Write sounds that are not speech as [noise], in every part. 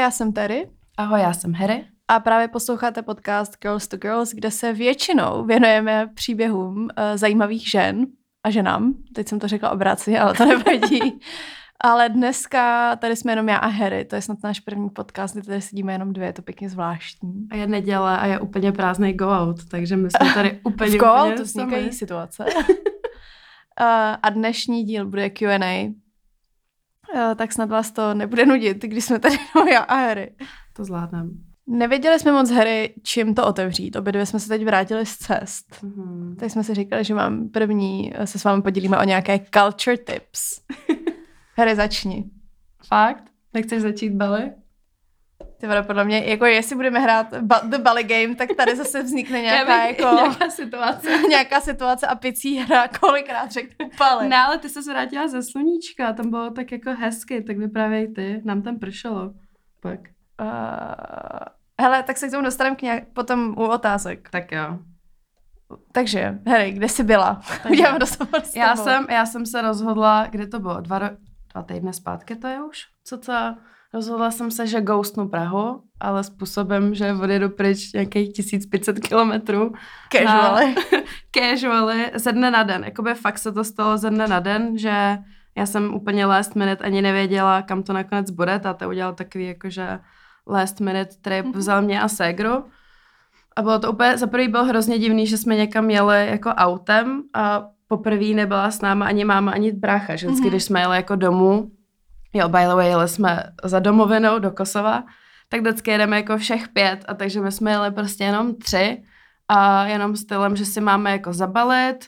já jsem Terry. Ahoj, já jsem Harry. A právě posloucháte podcast Girls to Girls, kde se většinou věnujeme příběhům uh, zajímavých žen a ženám. Teď jsem to řekla obráceně, ale to nevadí. [laughs] ale dneska tady jsme jenom já a Harry. To je snad náš první podcast, kde tady sedíme jenom dvě, je to pěkně zvláštní. A je neděle a je úplně prázdný go out, takže my jsme tady [laughs] úplně V go outu vznikají situace. uh, [laughs] a dnešní díl bude Q&A. Uh, tak snad vás to nebude nudit, když jsme tady [laughs] jenom já a Harry. To zvládneme. Nevěděli jsme moc Harry, čím to otevřít. Obě dvě jsme se teď vrátili z cest. Mm-hmm. Tak jsme si říkali, že mám první, se s vámi podělíme o nějaké culture tips. [laughs] Harry, začni. Fakt? Nechceš začít Bali? Ty vole, podle mě, jako jestli budeme hrát ba- The Bali Game, tak tady zase vznikne nějaká, bych, jako, nějaká situace. [laughs] nějaká situace a picí hra, kolikrát řeknu Bali. Ne, ale ty se vrátila ze sluníčka, tam bylo tak jako hezky, tak vyprávěj ty, nám tam pršelo. Pak. Uh, hele, tak se k tomu dostaneme k nějak, potom u otázek. Tak jo. Takže, Harry, kde jsi byla? Uděláme rozhovor s Já jsem, já jsem se rozhodla, kde to bylo, dva, ro- dva týdny zpátky to je už, co co? Rozhodla jsem se, že ghostnu Prahu, ale způsobem, že odjedu pryč nějakých 1500 kilometrů. Casually. [laughs] Casually, ze dne na den. Jakoby fakt se to stalo ze dne na den, že já jsem úplně last minute ani nevěděla, kam to nakonec bude. Táta udělal takový jakože last minute trip, Mhm. vzal mě a ségru. A bylo to úplně, za prvý bylo hrozně divný, že jsme někam jeli jako autem a poprvé nebyla s náma ani máma, ani brácha. Vždycky, Mhm. když jsme jeli jako domů, jo, by the way, jeli jsme za domovinou do Kosova, tak vždycky jedeme jako všech pět a takže my jsme jeli prostě jenom tři a jenom stylem, že si máme jako zabalit,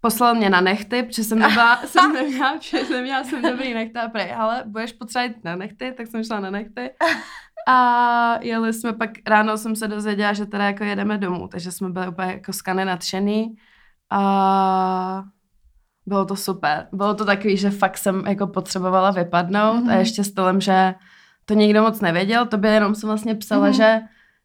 poslal mě na nechty, protože jsem nebyla, [laughs] jsem neměla, protože neměla jsem dobrý nechty a prej, ale budeš potřebovat na nechty, tak jsem šla na nechty. A jeli jsme pak, ráno jsem se dozvěděla, že teda jako jedeme domů, takže jsme byli úplně jako skany nadšený a bylo to super. Bylo to takový, že fakt jsem jako potřebovala vypadnout mm-hmm. a Mhm. ještě stylem, že to nikdo moc nevěděl, to by jenom jsem vlastně psala, Mhm. mm-hmm. že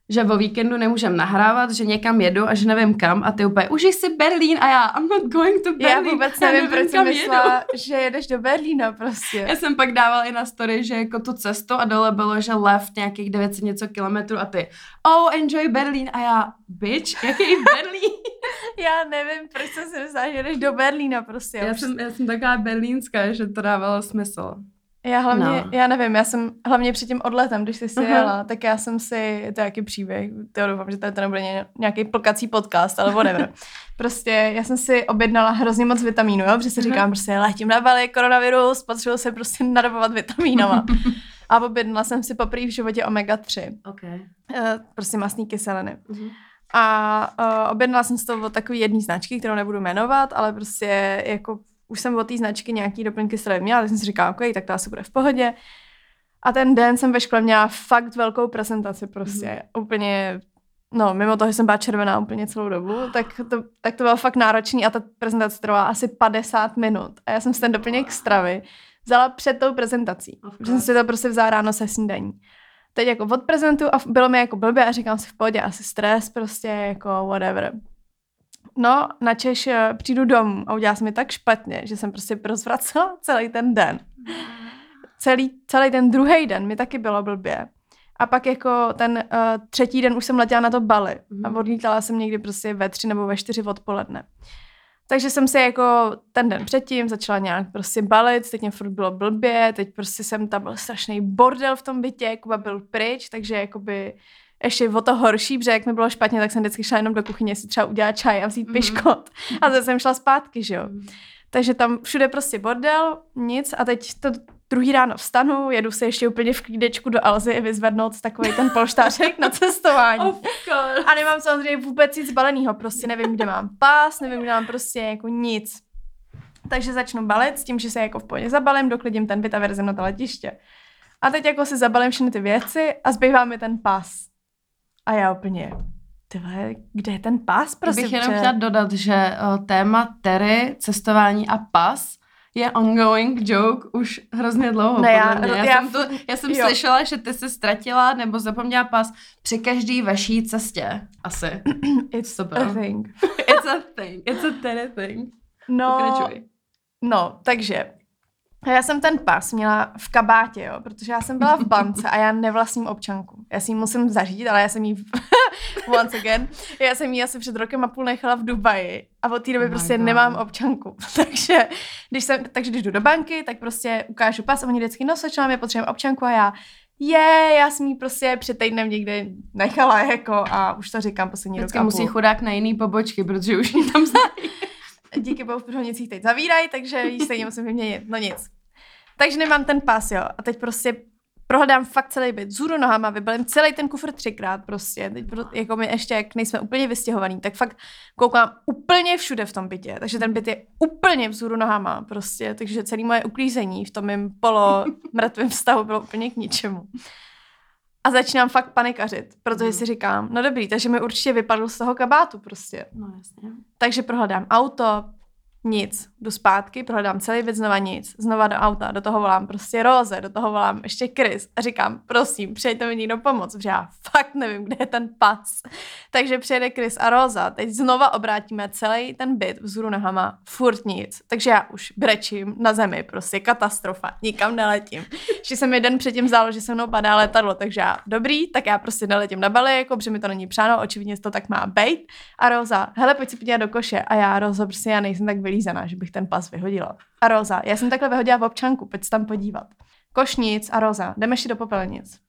že o víkendu nemůžem nahrávat, že někam jedu a že nevím kam a ty úplně, užij si Berlín a já, I'm not going to Já Berlin. vůbec [laughs] nevím, proč jsem kam myslela, [laughs] že jedeš do Berlína prostě. Já jsem pak dávala i na story, že jako tu cestu a dole bylo, že left nějakých 900 něco kilometrů a ty, oh, enjoy Berlín a já, bitch, jaký Berlín? [laughs] Já nevím, proč jsem si myslela, že jedeš do Berlína prostě. já, už- jsem, já jsem taková berlínská, že to dávalo smysl. Já hlavně, No. já nevím, já jsem hlavně před tím odletem, když jsi si Aha. jela, tak já jsem si, to je jaký příběh, to já doufám, že to nebude ně- nějaký plkací podcast, ale whatever. [laughs] prostě já jsem si objednala hrozně moc vitamínů, jo, protože si říkám, prostě letím na Bali, koronavirus, potřebuji se prostě nadobovat vitamínama. [laughs] A objednala jsem si poprvé v životě omega-3, OK. eh, prostě masný kyseliny. Mhm. A uh, objednala jsem si to od takové jedné značky, kterou nebudu jmenovat, ale prostě jako už jsem od té značky nějaký doplňky strojů měla, tak jsem si říkala, OK, tak to asi bude v pohodě. A ten den jsem ve škole měla fakt velkou prezentaci prostě, mm. úplně, no mimo toho, že jsem byla červená úplně celou dobu, tak to, tak to bylo fakt náročný a ta prezentace trvala asi 50 minut. A já jsem si ten doplněk stravy vzala před tou prezentací, že jsem si to prostě vzala ráno se snídaní teď jako odprezentuju a bylo mi jako blbě a říkám si v pohodě, asi stres prostě, jako whatever. No, načež eh, přijdu domů a udělala se mi tak špatně, že jsem prostě prozvracela [laughs] celý ten den. Celý, celý ten druhý den mi taky bylo blbě. A pak jako ten uh, třetí den už jsem letěla na to Bali a Mhm. odlítala jsem někdy prostě ve tři nebo ve čtyři odpoledne. Takže jsem se jako ten den předtím začala nějak prostě balit, teď mě furt bylo blbě, teď prostě jsem tam byl strašný bordel v tom bytě, Kuba byl pryč, takže jakoby ještě o to horší, protože jak mi bylo špatně, tak jsem vždycky šla jenom do kuchyně si třeba udělat čaj a vzít Mhm. piškot. A zase jsem šla zpátky, že jo. Mhm. Takže tam všude prostě bordel, nic a teď to druhý ráno vstanu, jedu se ještě úplně v klídečku do Alzy vyzvednout takový ten polštářek na cestování. [laughs] Of course. A nemám samozřejmě vůbec nic balenýho, prostě nevím, kde mám pás, nevím, kde mám prostě jako nic. Takže začnu balit s tím, že se jako v pohodě zabalím, doklidím ten byt a vyrazím na to letiště. A teď jako si zabalím všechny ty věci a zbývá mi ten pás. A já úplně, ty vole, kde je ten pás, Prosím, bych jenom tě? chtěla dodat, že uh, téma Terry, cestování a pas je ongoing joke už hrozně dlouho, Ne, podle já-. Já, já- jsem, to, já jsem jo. slyšela, že ty se ztratila nebo zapomněla pas při každý vaší cestě. Asi. [clears throat] It's Super. a thing. [laughs] It's a thing. It's a Terry thing. No, Pokračuj. no, takže A já jsem ten pas měla v kabátě, jo, protože já jsem byla v bance a já nevlastním občanku. Já si ji musím zařídit, ale já jsem ji, [laughs] once again, já jsem ji asi před rokem a půl nechala v Dubaji a od té doby Oh prostě God. nemám občanku. [laughs] takže, když jsem, takže když jdu do banky, tak prostě ukážu pas a oni vždycky, no slečna, já potřebujeme občanku a já, je, já jsem ji prostě před týdnem někde nechala jako a už to říkám poslední rok Vždycky musí půl. chudák na jiný pobočky, protože už ji tam znají. [laughs] díky bohu v Prhonicích teď zavírají, takže ji stejně musím vyměnit. No nic. Takže nemám ten pas, jo. A teď prostě prohledám fakt celý byt, zůru nohama, vybalím celý ten kufr třikrát prostě. Teď pro, jako my ještě, jak nejsme úplně vystěhovaný, tak fakt koukám úplně všude v tom bytě. Takže ten byt je úplně vzhůru nohama prostě. Takže celé moje uklízení v tom mém polo mrtvém stavu bylo úplně k ničemu. A začínám fakt panikařit, protože Mhm. si říkám, no dobrý, takže mi určitě vypadl z toho kabátu prostě. No jasně. Takže prohledám auto, nic. Jdu zpátky, prohledám celý věc znova nic. Znova do auta, do toho volám prostě Roze, do toho volám ještě Chris a říkám, prosím, přijďte mi někdo pomoct, protože já fakt nevím, kde je ten pas. Takže přijede Chris a Roza, teď znova obrátíme celý ten byt vzhůru nohama, furt nic. Takže já už brečím na zemi, prostě katastrofa, nikam neletím. Že jsem jeden předtím zdálo, že se mnou padá letadlo, takže já, dobrý, tak já prostě neletím na Bali, jako, protože mi to není přáno, očividně to tak má být. A Roza, hele, pojď si do koše. A já, Roza, prostě já nejsem tak vylízaná, že bych ten pas vyhodila. A Roza, já jsem takhle vyhodila v občanku, pojď se tam podívat. Koš nic a Roza, jdeme ještě do popelnic.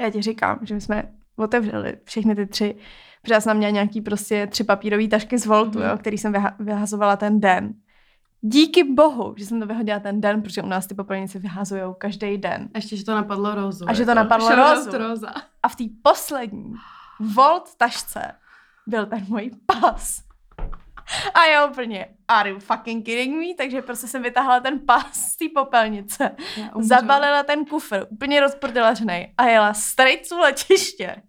Já ti říkám, že my jsme otevřeli všechny ty tři, protože já jsem měla nějaký prostě tři papírové tašky z Voltu, Mhm. jo, který jsem vyha- vyhazovala ten den. Díky bohu, že jsem to vyhodila ten den, protože u nás ty popelnice vyhazují každý den. Ještě, že to napadlo Rozu. A že to jako. napadlo Shoutout Rozu. Roza. A v té poslední Volt tašce byl ten můj pas. A já úplně, are you fucking kidding me? Takže prostě jsem vytáhla ten pas z té popelnice, zabalila ten kufr, úplně rozprdelařnej a jela straight z letiště.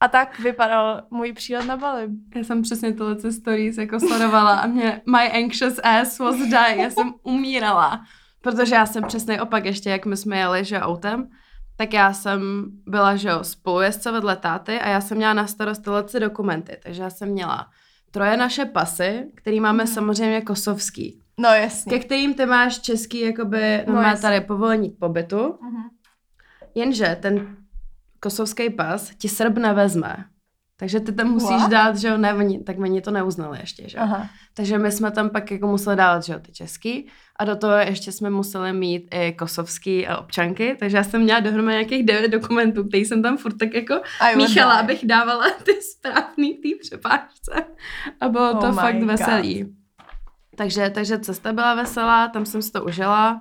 A tak vypadal můj přílet na Bali. Já jsem přesně tyhle ty stories jako sledovala a mě my anxious ass was dying. Já jsem umírala. Protože já jsem přesně opak ještě, jak my jsme jeli, že autem, tak já jsem byla, že jo, spolujezdce vedle táty a já jsem měla na starost tyhle ty dokumenty. Takže já jsem měla troje naše pasy, který máme Mhm. samozřejmě kosovský, No jasně. ke kterým ty máš český, jakoby, No no, má tady povolení k pobytu, Mhm. jenže ten kosovský pas ti Srb nevezme. Takže ty tam musíš What? dát, že jo, ne, oni, tak oni to neuznali ještě, že jo. Aha. Takže my jsme tam pak jako museli dávat, že jo, ty český a do toho ještě jsme museli mít i kosovský a občanky, takže já jsem měla dohromady nějakých devět dokumentů, který jsem tam furt tak jako I míchala, die. abych dávala [laughs] ty správný té přepážce a bylo Oh to fakt God. veselý. Takže, takže cesta byla veselá, tam jsem si to užila,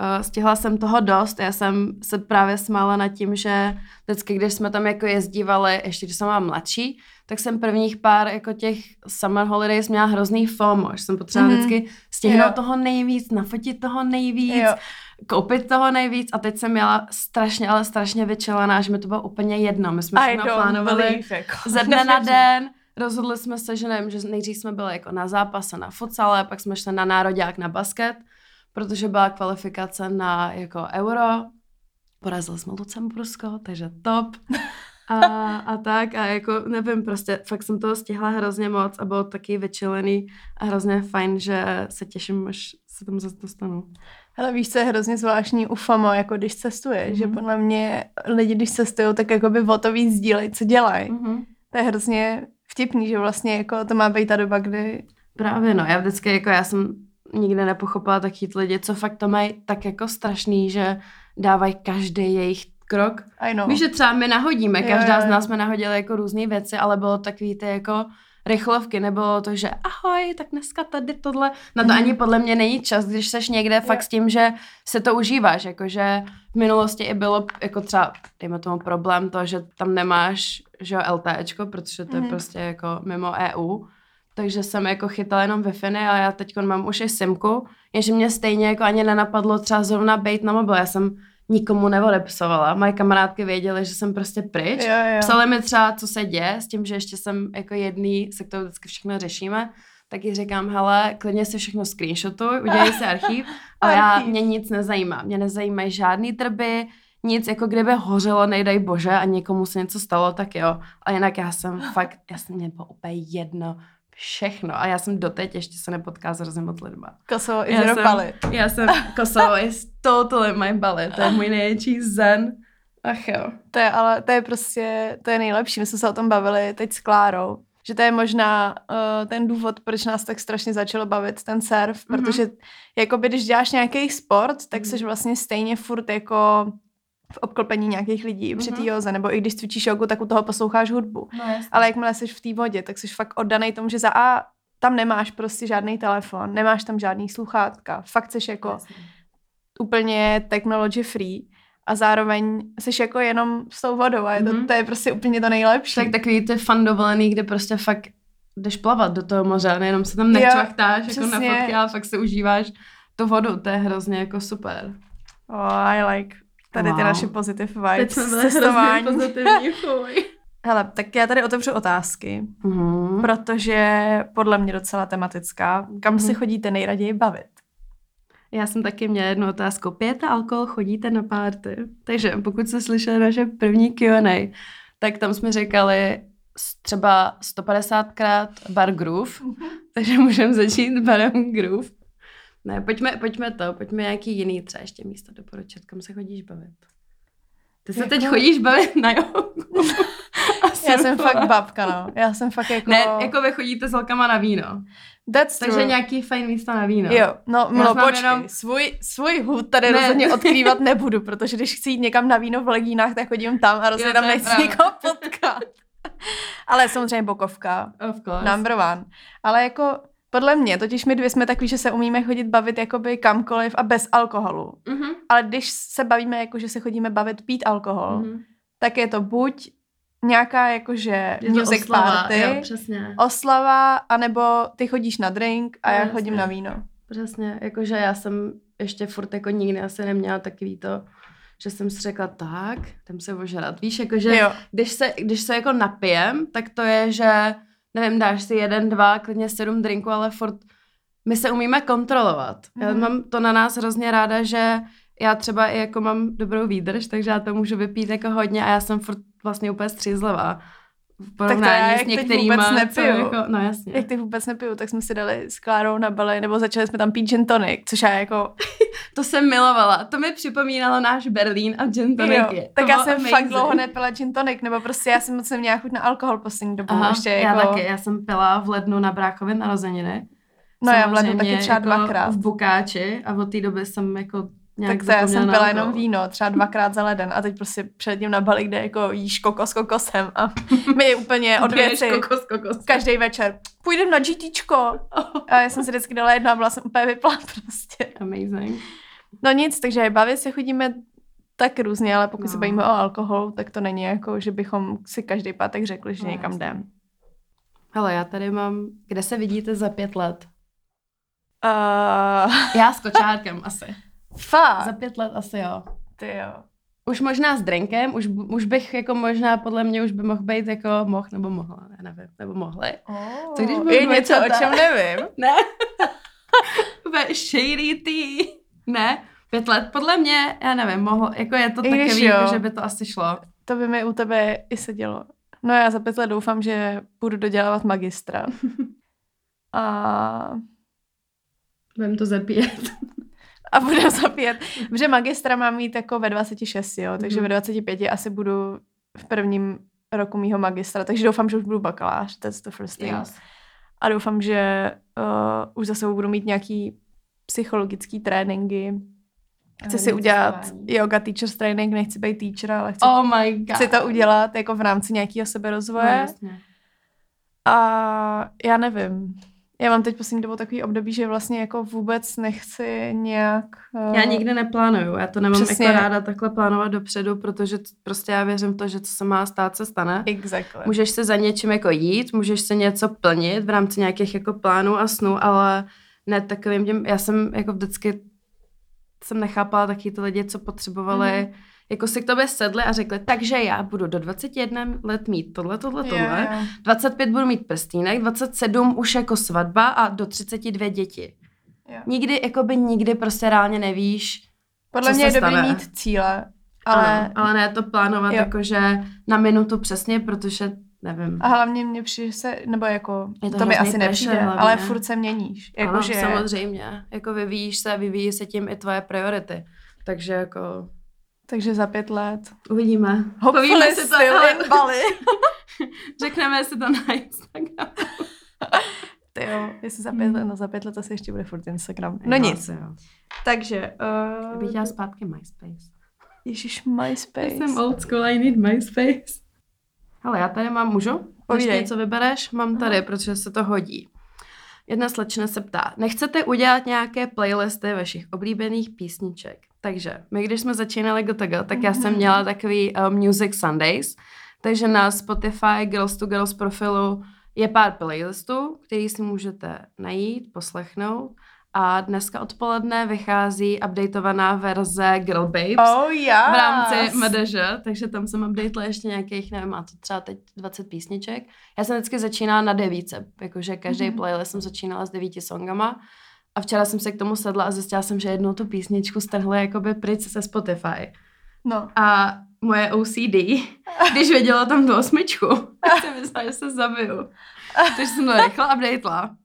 Uh, stihla jsem toho dost, já jsem se právě smála nad tím, že vždycky, když jsme tam jako jezdívali, ještě když jsem byla mladší, tak jsem prvních pár jako těch summer holidays měla hrozný FOMO, že jsem potřebovala Mhm. mm-hmm. vždycky stihnout Jo. toho nejvíc, nafotit toho nejvíc, Jo. koupit toho nejvíc a teď jsem měla strašně, ale strašně vyčelená, že mi to bylo úplně jedno. My jsme všechno don't plánovali [laughs] ze dne na den. Rozhodli jsme se, že nevím, že nejdřív jsme byli jako na zápase na futsale, pak jsme šli na nároďák na basket, protože byla kvalifikace na jako euro. Porazili jsme Lucembursko, takže top. A, a tak a jako nevím, prostě fakt jsem toho stihla hrozně moc a bylo taky vyčilený a hrozně fajn, že se těším, až se tam zase dostanu. Hele, víš, co je hrozně zvláštní u FOMO, jako když cestuješ, mm-hmm. že Mhm. podle mě lidi, když cestují, tak jako by o to víc sdílejí, co dělají. Mm. Mm-hmm. To je hrozně vtipný, že vlastně jako to má být ta doba, kdy... Právě no, já vždycky jako já jsem nikdy nepochopila taky ty lidi, co fakt to mají tak jako strašný, že dávají každý jejich krok. Víš, že třeba my nahodíme, každá jo, z nás jsme nahodili jako různé věci, ale bylo takový ty jako rychlovky, nebylo to, že ahoj, tak dneska tady tohle. Na to Mhm. ani podle mě není čas, když seš někde fakt s tím, že se to užíváš, jakože v minulosti i bylo jako třeba, dejme tomu problém to, že tam nemáš, že jo, LTEčko, protože to je Mhm. prostě jako mimo EU, takže jsem jako chytala jenom wi a já teď mám už i simku, jenže mě stejně jako ani nenapadlo třeba zrovna bejt na mobil, já jsem nikomu neodepisovala. Moje kamarádky věděly, že jsem prostě pryč. Jo, jo. Psali mi třeba, co se děje, s tím, že ještě jsem jako jedný, se kterou vždycky všechno řešíme, tak jí říkám, hele, klidně si všechno screenshotuj, udělej si archív, a já, mě nic nezajímá. Mě nezajímají žádný trby, nic, jako kdyby hořelo, nejdej bože, a někomu se něco stalo, tak jo. A jinak já jsem fakt, já jsem mě bylo úplně jedno, všechno. A já jsem doteď ještě se nepotkala s hrozně moc lidma. Kosovo i Já jsem, já jsem, Kosovo is totally my ballet. To je můj největší zen. Ach jo. To je ale, to je prostě, to je nejlepší. My jsme se o tom bavili teď s Klárou. Že to je možná uh, ten důvod, proč nás tak strašně začalo bavit ten surf, Mhm. mm-hmm. protože jakoby, když děláš nějaký sport, tak Mhm. jsi vlastně stejně furt jako v obklopení nějakých lidí při té Mhm. joze, nebo i když cvičíš jogu, tak u toho posloucháš hudbu. No. Ale jakmile jsi v té vodě, tak jsi fakt oddaný tomu, že za A tam nemáš prostě žádný telefon, nemáš tam žádný sluchátka, fakt jsi jako Jasně. úplně technology free a zároveň jsi jako jenom s tou vodou a je to, Mhm. to je prostě úplně to nejlepší. Tak takový ty fun dovolený, kde prostě fakt jdeš plavat do toho moře, nejenom se tam nečvachtáš jako na fotky, ale fakt si užíváš tu vodu, to je hrozně jako super. Oh, I like tady ty Wow. naše positive Teď vibes jsme byli hrozně cestování. pozitivní, [laughs] fuj. Hele, tak já tady otevřu otázky, Mhm. protože podle mě docela tematická. Kam si Mhm. chodíte nejraději bavit? Já jsem taky měla jednu otázku. Pijete alkohol, chodíte na párty? Takže pokud jste slyšeli naše první Q&A, tak tam jsme říkali třeba 150krát bar Groove, takže můžeme začít barem Groove. Ne, pojďme, pojďme to, pojďme nějaký jiný třeba ještě místo doporučit, kam se chodíš bavit. Ty se Jako- teď chodíš bavit na jogu. [laughs] Já jsem fakt babka, no. Já jsem fakt jako... Ne, jako vy chodíte s holkama na víno. That's Takže true. nějaký fajn místo na víno. Jo, no, no počkej, jenom- svůj, svůj hud tady Ne. rozhodně odkrývat nebudu, protože když chci jít někam na víno v legínách, tak chodím tam a rozhodně tam nechci nikoho potkat. [laughs] Ale samozřejmě bokovka, Of course. number one. Ale jako podle mě, totiž my dvě jsme takový, že se umíme chodit bavit jakoby kamkoliv a bez alkoholu. Mhm. Ale když se bavíme, jako že se chodíme bavit pít alkohol, Mhm. tak je to buď nějaká jakože Je music oslava, party, Jo, přesně. oslava, anebo ty chodíš na drink a No, já jasně. chodím na víno. Přesně, jakože já jsem ještě furt jako nikdy asi neměla takový to, že jsem si řekla tak, jdem se ožrat. Víš, jakože Jo. když se, když se jako napijem, tak to je, že nevím, dáš si jeden, dva, klidně sedm drinků, ale furt my se umíme kontrolovat. Já Mhm. mám to na nás hrozně ráda, že já třeba i jako mám dobrou výdrž, takže já to můžu vypít jako hodně a já jsem furt vlastně úplně střízlivá. V to já porovnání s některýma, vůbec nepiju. jako, no jasně. Jak ty vůbec nepiju, tak jsme si dali s Klárou na Bali, nebo začali jsme tam pít gin tonic, což já jako... [laughs] To jsem milovala. To mi připomínalo náš Berlín a gin tonic. jo, tak já jsem fakt dlouho nepila gin tonic, nebo prostě já jsem moc neměla chuť na alkohol poslední dobou. Aha, ještě já jako... taky. Já jsem pila v lednu na bráchově narozeniny. No já v lednu Samozřejmě taky třeba jako dvakrát. V Bukáči a od té doby jsem jako nějak Tak to já jsem pila na jenom víno, třeba dvakrát za leden a teď prostě předtím na Bali, kde jako jíš kokos kokosem a my úplně [laughs] od věci. kokos, kokos. Každý večer. Půjdem na GTčko. A já jsem si vždycky dala jedno a byla jsem úplně vypla prostě. Amazing. No nic, takže bavit se chodíme tak různě, ale pokud no. se bavíme o alkoholu, tak to není jako, že bychom si každý pátek řekli, že No, někam jdem. Hele, já tady mám, kde se vidíte za pět let? Uh, Já s kočárkem asi. Fakt, Za pět let asi jo. ty jo. Už možná s drinkem, už, už bych jako možná podle mě už by mohl být jako mohl nebo mohla, ne, nevím, nebo mohli. Oh, Co když budu je něco, o čem nevím. [laughs] Ne. [laughs] Ve shady tea. Ne. Pět let, podle mě, já nevím, mohl, jako je to takový, jo. jako, že by to asi šlo. To by mi u tebe i sedělo. No já za pět let doufám, že budu dodělávat magistra. [laughs] A, Budem to zapíjet. [laughs] a budu zapět. Protože magistra mám mít jako ve 26, jo, takže Mhm. ve 25 asi budu v prvním roku mýho magistra, takže doufám, že už budu bakalář, that's the first thing. Yes. A doufám, že uh, už za sebou budu mít nějaký psychologický tréninky. Chci si udělat yoga teachers training, nechci být teacher, ale chci, Oh my god. chci to udělat jako v rámci nějakého No, seberozvoje. jasně. A já nevím. Já mám teď poslední dobou takový období, že vlastně jako vůbec nechci nějak... Uh, Já nikdy neplánuju, já to nemám Přesně. jako ráda takhle plánovat dopředu, protože prostě já věřím v to, že co se má stát, se stane. Exactly. Můžeš se za něčím jako jít, můžeš se něco plnit v rámci nějakých jako plánů a snů, ale ne takovým tím, já jsem jako vždycky jsem nechápala taky ty lidi, co potřebovali, Mhm. mm-hmm. Jako si k tobě sedli a řekli, takže já budu do 21 let mít tohle, tohle, tohle, jo. 25 budu mít prstínek, 27 už jako svatba a do 32 děti. Jo. Nikdy, jako by nikdy prostě reálně nevíš, Podle co mě je se dobrý stane. mít cíle, ale ano, ale ne to plánovat Jo. jakože na minutu přesně, protože nevím. A hlavně mě přijde se, nebo jako, Je to to, mi asi nepřijde, hlavně. ale furt se měníš. Jako, ano, že, samozřejmě. Jako vyvíjíš se, vyvíjí se tím i tvoje priority. Takže jako takže za pět let. uvidíme. Povíme si to, ale Bali. [laughs] řekneme si to na Instagram. [laughs] Ty jo, jestli za pět let, no za pět let asi ještě bude furt Instagram. No Jo, nic. jo. Takže, Já bych uh, chtěla zpátky MySpace. Ježíš, MySpace. Jsem old school, I need MySpace. Ale já tady mám, můžu? Když Povídej. něco vybereš? Mám tady, protože se to hodí. Jedna slečna se ptá, nechcete udělat nějaké playlisty vašich oblíbených písniček? Takže my, když jsme začínali GTG, tak já jsem Mhm. měla takový uh, Music Sundays, takže na Spotify Girls to Girls profilu je pár playlistů, který si můžete najít, poslechnout. A dneska odpoledne vychází updateovaná verze Girl Babes Oh, yes. v rámci MDŽ, takže tam jsem updatela ještě nějakých, nevím, má to třeba teď 20 písniček. Já jsem vždycky začínala na devíce, jakože každý Mhm. mm-hmm. playlist jsem začínala s devíti songama a včera jsem se k tomu sedla a zjistila jsem, že jednou tu písničku strhla jakoby pryč ze Spotify. No. A moje OCD, [laughs] když viděla tam tu osmičku, [laughs] tak jsem myslela, že se zabiju. [laughs] Takže jsem to rychle updatela.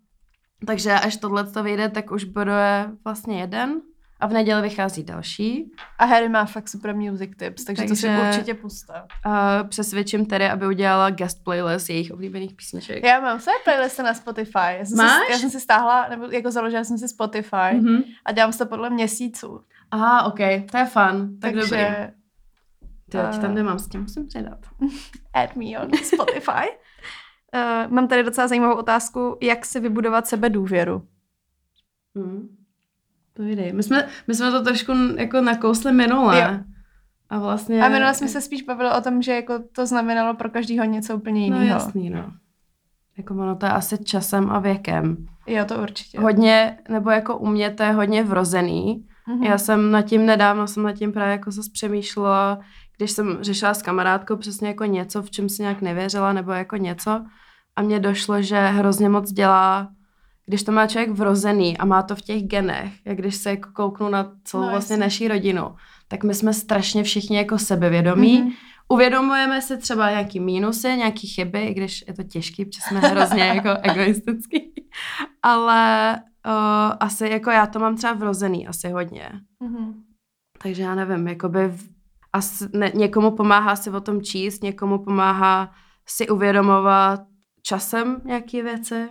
Takže až tohle to vyjde, tak už bude vlastně jeden a v neděli vychází další. A Harry má fakt super music tips, takže, to si Takže- určitě puste. Uh, přesvědčím tedy, aby udělala guest playlist jejich oblíbených písniček. Já mám své playlisty na Spotify. Já jsem, Máš? Si, já jsem si stáhla, nebo jako založila jsem si Spotify Mm-hmm. a dělám si to podle měsíců. Aha, ok, to je fun, tak takže dobrý. Ty, ti tam eh, nemám, s tím musím předat. [laughs] add me on Spotify. uh, mám tady docela zajímavou otázku, jak si vybudovat sebe důvěru. Hmm. Povídej. My jsme, my jsme to trošku jako nakousli minule. Jo. A vlastně... A minule jsme se spíš bavili o tom, že jako to znamenalo pro každého něco úplně No jiného. jasný, no. Jako ono to je asi časem a věkem. jo, to určitě. Hodně, nebo jako u mě to je hodně vrozený. Mhm. Já jsem nad tím nedávno, jsem nad tím právě jako zase přemýšlela, když jsem řešila s kamarádkou přesně jako něco, v čem si nějak nevěřila, nebo jako něco. A mně došlo, že hrozně moc dělá, když to má člověk vrozený a má to v těch genech, jak když se jako kouknu na celou No, vlastně jasně. naší rodinu, tak my jsme strašně všichni jako sebevědomí. Mhm. Uvědomujeme si třeba nějaký mínusy, nějaký chyby, i když je to těžký, protože jsme hrozně jako [laughs] egoistický. Ale uh, asi jako já to mám třeba vrozený asi hodně. Mhm. Takže já nevím, jakoby v, asi ne, někomu pomáhá si o tom číst, někomu pomáhá si uvědomovat časem nějaké věci.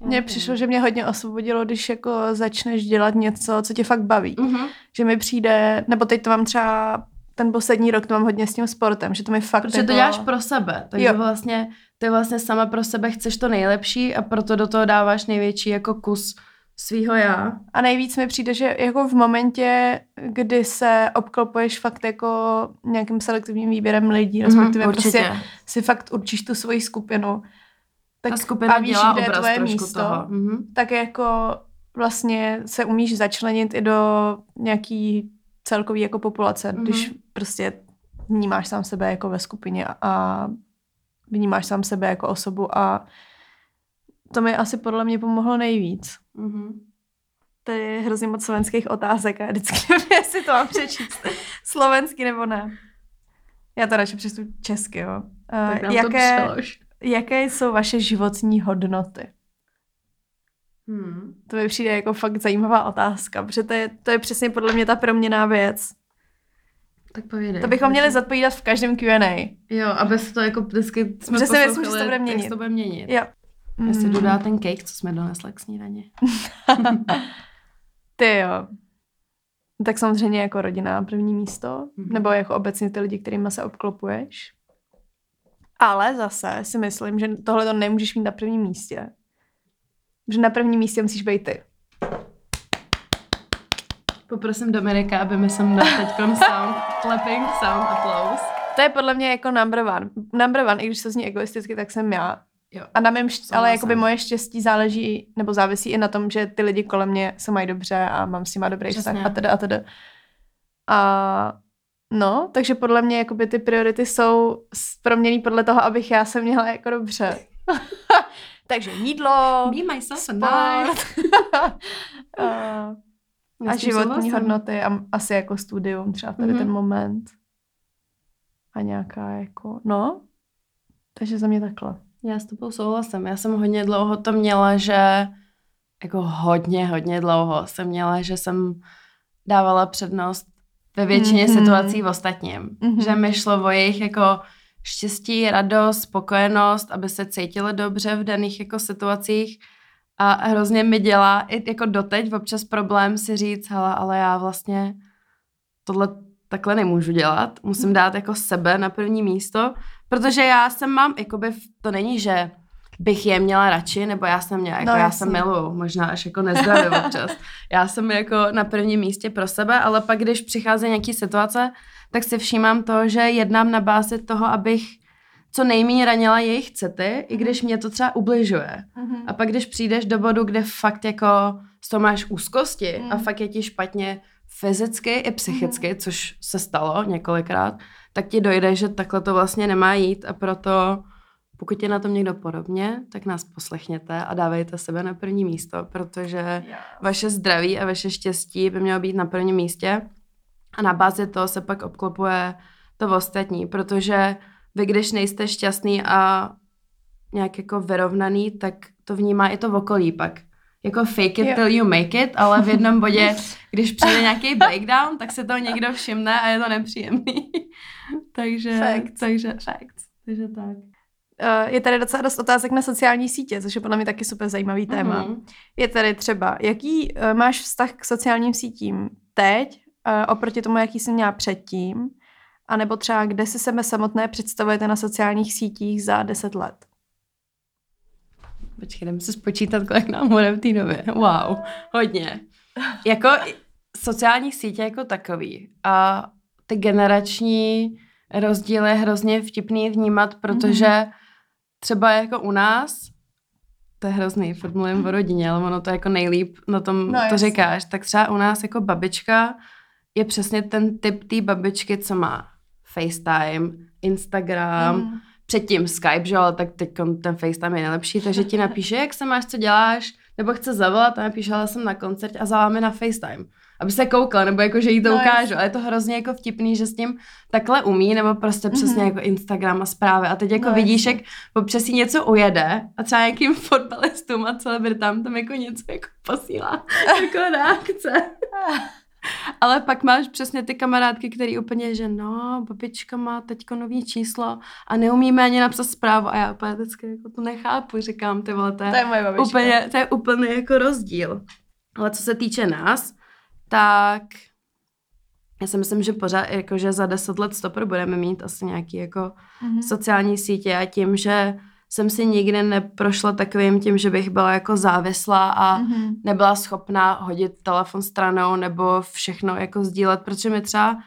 Mně nevím. přišlo, že mě hodně osvobodilo, když jako začneš dělat něco, co tě fakt baví. Mhm. Že mi přijde, nebo teď to mám třeba ten poslední rok to mám hodně s tím sportem, že to mi fakt Protože jako... to děláš pro sebe, takže Jo. vlastně ty vlastně sama pro sebe chceš to nejlepší a proto do toho dáváš největší jako kus svýho já. A nejvíc mi přijde, že jako v momentě, kdy se obklopuješ fakt jako nějakým selektivním výběrem lidí, respektive Mhm, prostě si fakt určíš tu svoji skupinu, tak Ta skupina a víš, kde je tvoje místo, toho. Mhm. tak jako vlastně se umíš začlenit i do nějaký celkový jako populace, Mhm. mm-hmm. když prostě vnímáš sám sebe jako ve skupině a vnímáš sám sebe jako osobu a to mi asi podle mě pomohlo nejvíc. Mhm. Tady je hrozně moc slovenských otázek a vždycky [laughs] nevím, jestli to mám přečíst [laughs] slovensky nebo ne. Já to radši přečtu česky, jo. Tak Uh, nám to jaké, přelož. Jaké jsou vaše životní hodnoty? Hmm. To mi přijde jako fakt zajímavá otázka, protože to je, to je přesně podle mě ta proměná věc. Tak povídej. To bychom měli zodpovídat v každém Q&A. Jo, aby se to jako vždycky jsme si myslím, že se to bude měnit. Jak to bude měnit. Jo. Já si Mm. jdu dát ten cake, co jsme donesli k snídani. [laughs] Ty jo. Tak samozřejmě jako rodina na první místo, Mhm. nebo jako obecně ty lidi, kterými se obklopuješ. Ale zase si myslím, že tohle to nemůžeš mít na prvním místě. Že na prvním místě musíš být ty. Poprosím Dominika, aby mi sem dal teď [laughs] sound, clapping, sound, applause. To je podle mě jako number one. Number one, i když to zní egoisticky, tak jsem já. Jo. A na mém, šť- ale jakoby moje štěstí záleží, nebo závisí i na tom, že ty lidi kolem mě se mají dobře a mám s nima dobrý Přesně. vztah a teda a teda. A no, takže podle mě jakoby ty priority jsou proměný podle toho, abych já se měla jako dobře. [laughs] takže jídlo, Be myself sport [laughs] a, a životní hodnoty a asi jako studium třeba tady Mhm. ten moment. A nějaká jako, no, Takže za mě takhle. Já s tebou souhlasím. Já jsem hodně dlouho to měla, že jako hodně, hodně dlouho jsem měla, že jsem dávala přednost ve většině mm-hmm. situací v ostatním. Mm-hmm. Že mi šlo o jejich jako štěstí, radost, spokojenost, aby se cítili dobře v daných jako situacích a hrozně mi dělá i jako doteď občas problém si říct, hele, ale já vlastně tohle takhle nemůžu dělat, musím dát jako sebe na první místo, protože já jsem mám, jakoby, to není, že bych je měla radši, nebo já jsem měla, jako no, já jsem miluju, možná až jako nezdravě občas. [laughs] Já jsem jako na prvním místě pro sebe, ale pak, když přichází nějaký situace, tak si všímám to, že jednám na bázi toho, abych co nejméně ranila jejich city, i když mě to třeba ubližuje. Mm-hmm. A pak, když přijdeš do bodu, kde fakt jako z toho máš úzkosti mm. a fakt je ti špatně fyzicky i psychicky, mm. což se stalo několikrát, tak ti dojde, že takhle to vlastně nemá jít a proto pokud je na tom někdo podobně, tak nás poslechněte a dávejte sebe na první místo, protože vaše zdraví a vaše štěstí by mělo být na prvním místě a na bázi toho se pak obklopuje to ostatní, protože vy, když nejste šťastný a nějak jako vyrovnaný, tak to vnímá i to okolí pak. Jako fake it till you make it, ale v jednom bodě, [laughs] když přijde nějaký breakdown, tak se to někdo všimne a je to nepříjemný. [laughs] takže, fact. takže, fact. takže tak. Uh, je tady docela dost otázek na sociální sítě, což je podle mě taky super zajímavý téma. Mm-hmm. Je tady třeba, jaký uh, máš vztah k sociálním sítím teď, uh, oproti tomu, jaký jsi měla předtím, a nebo třeba, kde si sebe samotné představujete na sociálních sítích za 10 let? Počkej, jdeme si spočítat, kolik nám bude v té době. Wow, hodně. Jako sociální sítě jako takový a ty generační rozdíly je hrozně vtipný vnímat, protože mm-hmm. Třeba jako u nás, to je hrozný, furt mluvím o rodině, ale ono to jako nejlíp na tom no, to jasný. říkáš, tak třeba u nás jako babička je přesně ten typ té babičky, co má FaceTime, Instagram, mm. předtím Skype, že ale tak teď ten FaceTime je nejlepší, takže ti napíše, jak se máš, co děláš, nebo chce zavolat a napíše, ale jsem na koncertě a zaváme na FaceTime. Aby se koukla, nebo jako, že jí to no, ukážu. Ale je to hrozně jako vtipný, že s tím takhle umí, nebo prostě přesně mm-hmm. jako Instagram a zprávy. A teď jako no, vidíš, jak občas si něco ujede a třeba nějakým fotbalistům a celebritám tam jako něco jako posílá [laughs] jako reakce. Ale pak máš přesně ty kamarádky, který úplně, že no, babička má teďko nový číslo a neumíme ani napsat zprávu a já úplně vždycky jako to nechápu, říkám, ty vole, to je, to je, moje úplně, to je úplně jako rozdíl. Ale co se týče nás, tak já si myslím, že pořád, jakože za deset let stopr budeme mít asi nějaký jako mm-hmm. sociální sítě a tím, že jsem si nikdy neprošla takovým tím, že bych byla jako závislá a mm-hmm. nebyla schopná hodit telefon stranou nebo všechno jako sdílet, protože mi třeba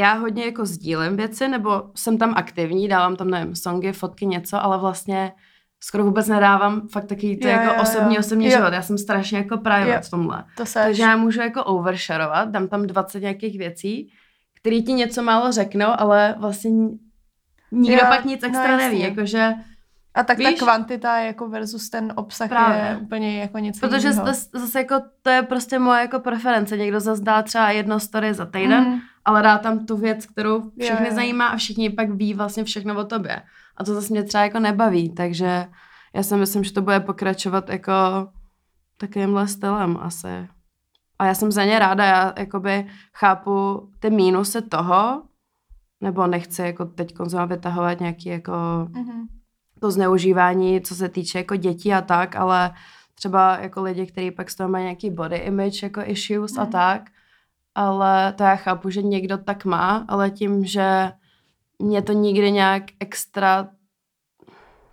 já hodně jako sdílím věci, nebo jsem tam aktivní, dávám tam, nevím, songy, fotky, něco, ale vlastně skoro vůbec nedávám fakt taky to jo, jako jo, osobní, jo. osobní jo. život. Já jsem strašně jako private jo. v tomhle. To seš. Takže já můžu jako overshareovat, dám tam 20 nějakých věcí, které ti něco málo řeknou, ale vlastně nikdo jo, pak nic extra no, neví. Jakože a tak Víš? ta kvantita jako versus ten obsah Právě. je úplně jako něco Protože jiného. zase, zase jako to je prostě moje jako preference. Někdo zase dá třeba jedno story za týden, mm. ale dá tam tu věc, kterou všechny je. zajímá a všichni pak ví vlastně všechno o tobě. A to zase mě třeba jako nebaví, takže já si myslím, že to bude pokračovat jako takovýmhle stylem asi. A já jsem za ně ráda, já jakoby chápu ty mínusy toho, nebo nechci jako teď konzumovat vytahovat nějaký jako mm-hmm to zneužívání, co se týče jako dětí a tak, ale třeba jako lidi, kteří pak z toho mají nějaký body image jako issues mm. a tak, ale to já chápu, že někdo tak má, ale tím, že mě to nikdy nějak extra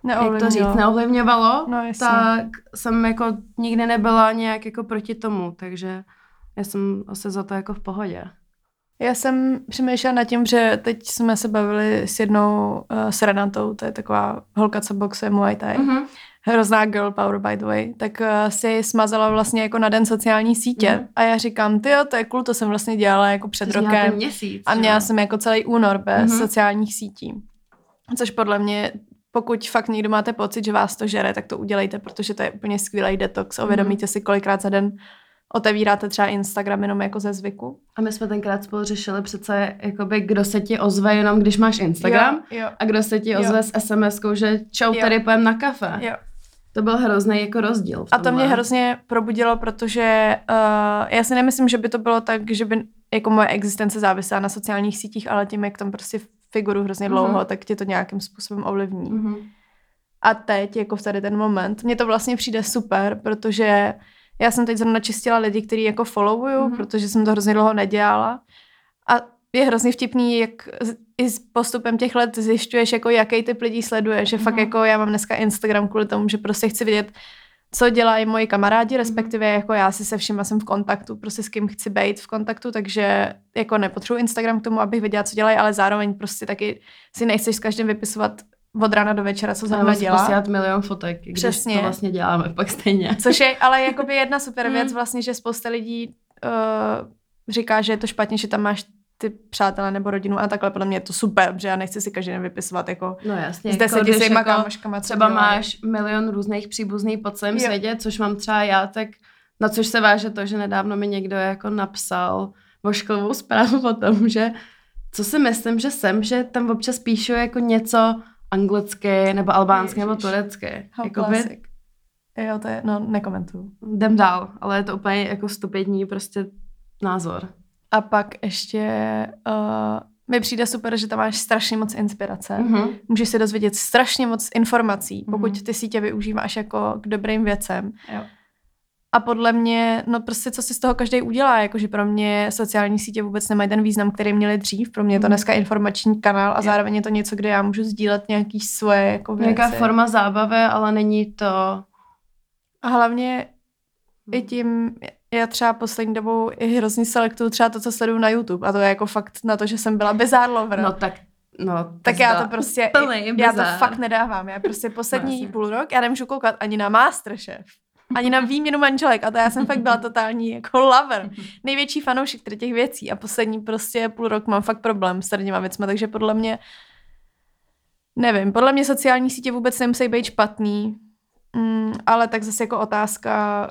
jak to říct, neovlivňovalo, no, tak jsem jako nikdy nebyla nějak jako proti tomu, takže já jsem asi za to jako v pohodě. Já jsem přemýšlela nad tím, že teď jsme se bavili s jednou uh, s Renatou, to je taková holka, co boxuje Muay Thai. Mm-hmm. Hrozná girl power, by the way. Tak uh, si smazala vlastně jako na den sociální sítě. Mm-hmm. A já říkám, ty jo, to je cool, to jsem vlastně dělala jako před to rokem. Měsíc, a měla jo. jsem jako celý únor bez mm-hmm. sociálních sítí. Což podle mě pokud fakt někdo máte pocit, že vás to žere, tak to udělejte, protože to je úplně skvělý detox. Uvědomíte mm-hmm. si, kolikrát za den otevíráte třeba Instagram jenom jako ze zvyku. A my jsme tenkrát spolu řešili přece, jakoby, kdo se ti ozve jenom, když máš Instagram Jo, jo. a kdo se ti ozve Jo. s SMS-kou, že čau, Jo. tady pojem na kafe. Jo. To byl hrozný jako rozdíl. A to mě hrozně probudilo, protože uh, já si nemyslím, že by to bylo tak, že by jako moje existence závisela na sociálních sítích, ale tím, jak tam prostě figuru hrozně Mhm. dlouho, tak tě to nějakým způsobem ovlivní. Mhm. A teď, jako v tady ten moment, mně to vlastně přijde super, protože já jsem teď zrovna čistila lidi, který jako followuju, Mhm. mm-hmm. protože jsem to hrozně dlouho nedělala. A je hrozně vtipný, jak i s postupem těch let zjišťuješ, jako jaký typ lidí sleduješ. Že mm-hmm. fakt Mhm. jako já mám dneska Instagram kvůli tomu, že prostě chci vidět, co dělají moji kamarádi, respektive jako já si se všema jsem v kontaktu, prostě s kým chci být v kontaktu, takže jako nepotřebuji Instagram k tomu, abych viděla, co dělají, ale zároveň prostě taky si nechceš s každým vypisovat od rána do večera, co zrovna dělá. posílat milion fotek, když Přesně. to vlastně děláme pak stejně. Což je ale jakoby jedna super [laughs] věc Mm. vlastně, že spousta lidí uh, říká, že je to špatně, že tam máš ty přátelé nebo rodinu a takhle podle mě je to super, že já nechci si každý den vypisovat jako No jasně. s deseti když svýma jako kámoškama, Třeba máš milion různých příbuzných po celém Jo. světě, což mám třeba já, tak na což se váže to, že nedávno mi někdo jako napsal vošklivou zprávu o tom, že co si myslím, že jsem, že tam občas píšu jako něco anglicky nebo albánsky nebo turecky. How Jakoby. Jo, to je, no, nekomentuju. jdem dál, ale je to úplně jako stupidní prostě názor. A pak ještě uh, mi přijde super, že tam máš strašně moc inspirace. Mhm. Můžeš si dozvědět strašně moc informací, pokud Mhm. ty sítě využíváš jako k dobrým věcem. Jo. A podle mě, no prostě co si z toho každý udělá, jakože pro mě sociální sítě vůbec nemají ten význam, který měli dřív. Pro mě je to Mhm. dneska informační kanál a zároveň je to něco, kde já můžu sdílet nějaký svoje jako věci. Nějaká forma zábavy, ale není to... A hlavně i tím, já třeba poslední dobou i hrozně selektuju třeba to, co sleduju na YouTube. A to je jako fakt na to, že jsem byla bizarre lover. No tak, no, tak já to prostě, plný já to fakt nedávám. Já prostě poslední jasně. půl rok, já nemůžu koukat ani na Masterchef, ani na výměnu manželek. A to já jsem fakt byla totální jako lover. [laughs] Největší fanoušek tady těch věcí. A poslední prostě půl rok mám fakt problém s tady věcmi. Takže podle mě, nevím, podle mě sociální sítě vůbec nemusí být špatný. Mm, ale tak zase jako otázka,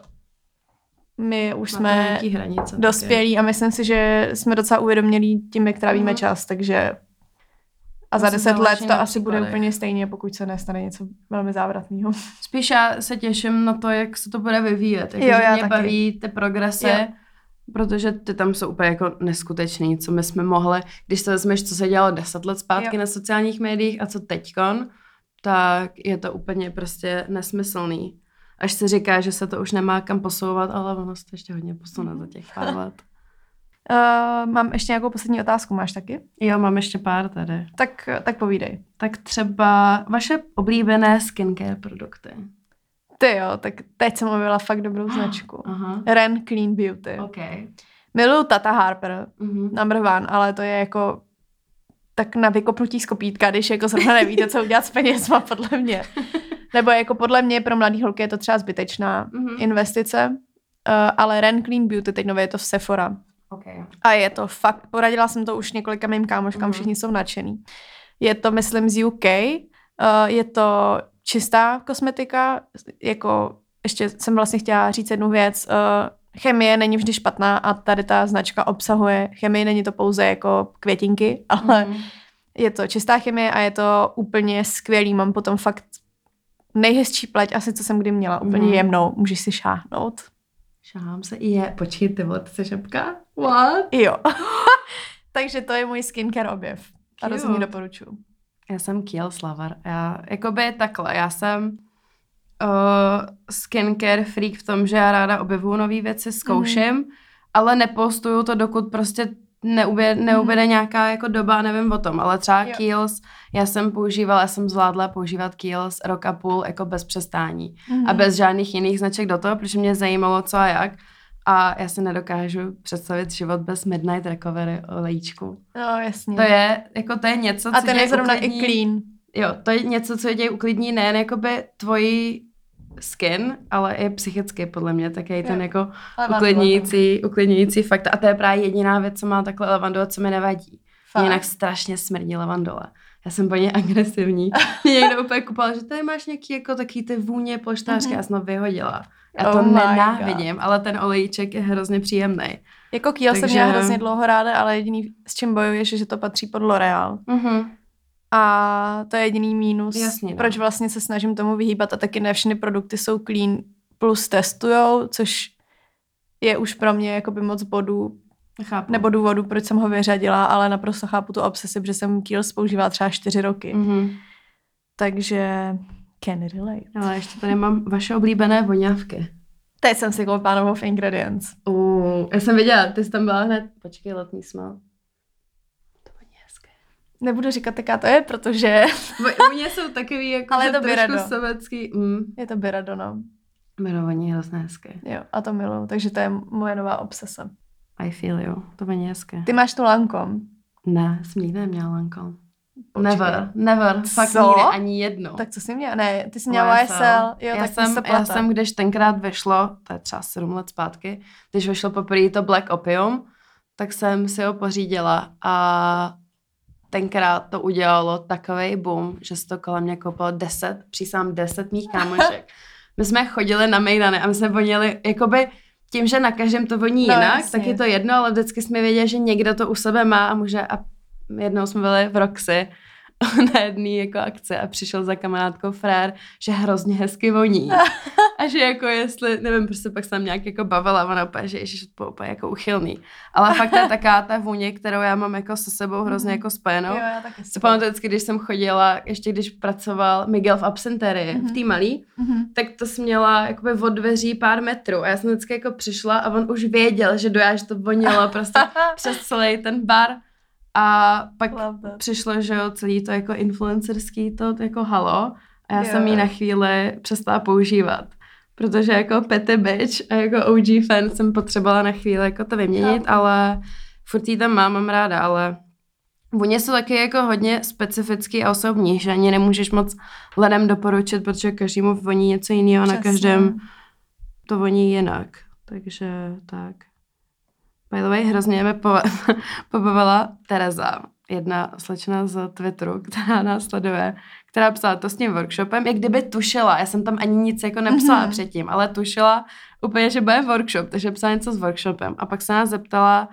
my už jsme hranice. dospělí a myslím si, že jsme docela uvědomělí tím, jak trávíme Mhm. čas, takže a za deset let to asi bude úplně stejně, pokud se nestane něco velmi závratného. Spíš já se těším na to, jak se to bude vyvíjet. Jako, Jo, já mě taky. baví ty progresy, Jo. protože ty tam jsou úplně jako neskutečný, co my jsme mohli, když se vezmeš, co se dělalo deset let zpátky Jo. na sociálních médiích a co teďkon, tak je to úplně prostě nesmyslný. Až se říká, že se to už nemá kam posouvat, ale ono se to ještě hodně posune za těch pár let. Uh, [laughs] mám ještě nějakou poslední otázku, máš taky? Jo, mám ještě pár tady. Tak, tak povídej. Tak třeba vaše oblíbené skincare produkty. Ty jo, tak teď jsem objevila fakt dobrou [gasps] značku. Aha. Ren Clean Beauty. OK. Miluju Tata Harper, Mhm. number one, ale to je jako tak na vykopnutí z kopítka, když jako zrovna nevíte, co udělat s penězma, podle mě. [laughs] Nebo jako podle mě pro mladý holky je to třeba zbytečná Mhm. investice, uh, ale Ren Clean Beauty, teď nově je to v Sephora. OK. A je to fakt, poradila jsem to už několika mým kámoškám, Mhm. všichni jsou nadšený. Je to, myslím, z UK, uh, je to čistá kosmetika, jako ještě jsem vlastně chtěla říct jednu věc, uh, chemie není vždy špatná a tady ta značka obsahuje chemii, není to pouze jako květinky, [laughs] ale Mhm. je to čistá chemie a je to úplně skvělý, mám potom fakt nejhezčí pleť asi, co jsem kdy měla, úplně Mhm. jemnou, můžeš si šáhnout. Šahám se. Je, počkej, ty vole, jsi šepka? What? Jo. [laughs] Takže to je můj skincare objev. A Cute. rozhodně doporučuji. Já jsem Kiel Slavar. Já, jakoby takhle, já jsem uh, skincare freak v tom, že já ráda objevuju nové věci, zkouším, mm. ale nepostuju to, dokud prostě neubě, neuběde mm. nějaká jako doba, nevím o tom, ale třeba Jo. Kiehl's, já jsem používala, já jsem zvládla používat Kiehl's rok a půl jako bez přestání Mhm. a bez žádných jiných značek do toho, protože mě zajímalo co a jak a já si nedokážu představit život bez Midnight Recovery olejčku. No, jasně. To je, jako to je něco, a co ten tě je zrovna uklidní- i clean. Jo, to je něco, co tě uklidní nejen jakoby tvoji skin, ale i psychicky podle mě, tak je Jo. ten jako uklidňující, uklidňující fakt. A to je právě jediná věc, co má takhle levandu a co mi nevadí. Mě jinak strašně smrdí lavandole. Já jsem po něj agresivní. Mě někdo [laughs] úplně kupoval, že tady máš nějaký jako taky ty vůně polštářky, já jsem to vyhodila. Já to Oh nenávidím, ale ten olejček je hrozně příjemný. Jako jsem Takže- měla hrozně dlouho ráda, ale jediný, s čím bojuješ, je, že to patří pod L'Oreal. Mhm. A to je jediný mínus, Jasně, no. proč vlastně se snažím tomu vyhýbat a taky ne všechny produkty jsou clean plus testujou, což je už pro mě jakoby moc bodů, Chápu. nebo důvodu, proč jsem ho vyřadila, ale naprosto chápu tu obsesi, protože jsem Kiehl's používala třeba čtyři roky. Mhm. Takže can relate. Ale ještě tady mám vaše oblíbené voňavky. Teď jsem si koupila novou v Ingredients. Uh, já jsem viděla, ty jsi tam byla hned. Počkej, let me smell. To voní hezké. Nebudu říkat, jaká to je, protože [laughs] Vo- Vůně jsou takový jako Ale je to trošku Birado. sovětský. Mm. je to Biradono. Jmenovaní je hrozně hezké. Jo, a to miluju, takže to je moje nová obsese. I feel you. To voní hezké. Ty máš tu Lancome. Ne, jsem nikdy neměla Lancome. Počkej. Never, never. Fakt Co? nikdy, ani jedno. Tak co jsi měla? Ne, ty jsi měla YSL. Jo, já, tak jsem, se já jsem, když tenkrát vešlo, to je třeba sedm let zpátky, když vešlo poprvé to Black Opium, tak jsem si ho pořídila a tenkrát to udělalo takový boom, že se to kolem mě koupilo deset, přísám deset mých kámošek. [laughs] My jsme chodili na mejdany a my jsme vonili, jakoby tím, že na každém to voní No, jinak, jasně. tak je to jedno, ale vždycky jsme věděli, že někdo to u sebe má a může a jednou jsme byli v Roxy [laughs] na jedné jako akci a přišel za kamarádkou frér, že hrozně hezky voní. [laughs] A že jako jestli, nevím, prostě pak jsem nějak jako bavila, ona úplně, že ježiš, to úplně jako uchylný. Ale fakt to je taková ta vůně, kterou já mám jako se sebou hrozně jako spojenou. Jo, já taky pamatuju vždycky, když jsem chodila, ještě když pracoval Miguel v Absenterii, Mhm. v té malý, Mhm. tak to jsem měla jakoby od dveří pár metrů a já jsem vždycky jako přišla a on už věděl, že dojá, že to vonilo prostě [laughs] přes celý ten bar a pak přišlo, že jo, celý to jako influencerský to jako halo a já Jo. jsem ji na chvíli přestala používat. Protože jako petty bitch a jako OG fan jsem potřebovala na chvíli jako to vyměnit, Chápu. ale furt jí tam mám, mám ráda, ale Vůně jsou taky jako hodně specifický a osobní, že ani nemůžeš moc lidem doporučit, protože každému voní něco jiného, na Přesně. každém to voní jinak. Takže tak. By the way, hrozně mě po, [laughs] pobavila Tereza, jedna slečna z Twitteru, která nás sleduje, která psala to s tím workshopem, jak kdyby tušila. Já jsem tam ani nic jako nepsala Mhm. mm-hmm. předtím, ale tušila úplně, že bude workshop, takže psala něco s workshopem. A pak se nás zeptala,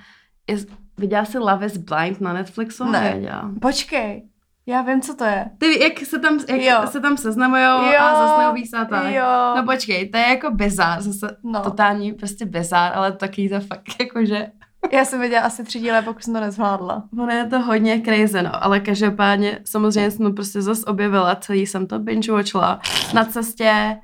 jest, viděla jsi Love is Blind na Netflixu? Ne. Neviděla. Počkej, já vím, co to je. Ty, jak se tam, jak Jo. se tam seznamujou Jo, a zasnouví se a tak. jo. No počkej, to je jako bizár, zase No. totální prostě bizár, ale taky to fakt jakože, Já jsem viděla asi tři díly, pokud jsem to nezvládla. ono je to hodně crazy, no, ale každopádně samozřejmě jsem to prostě zase objevila, celý jsem to binge watchla na cestě,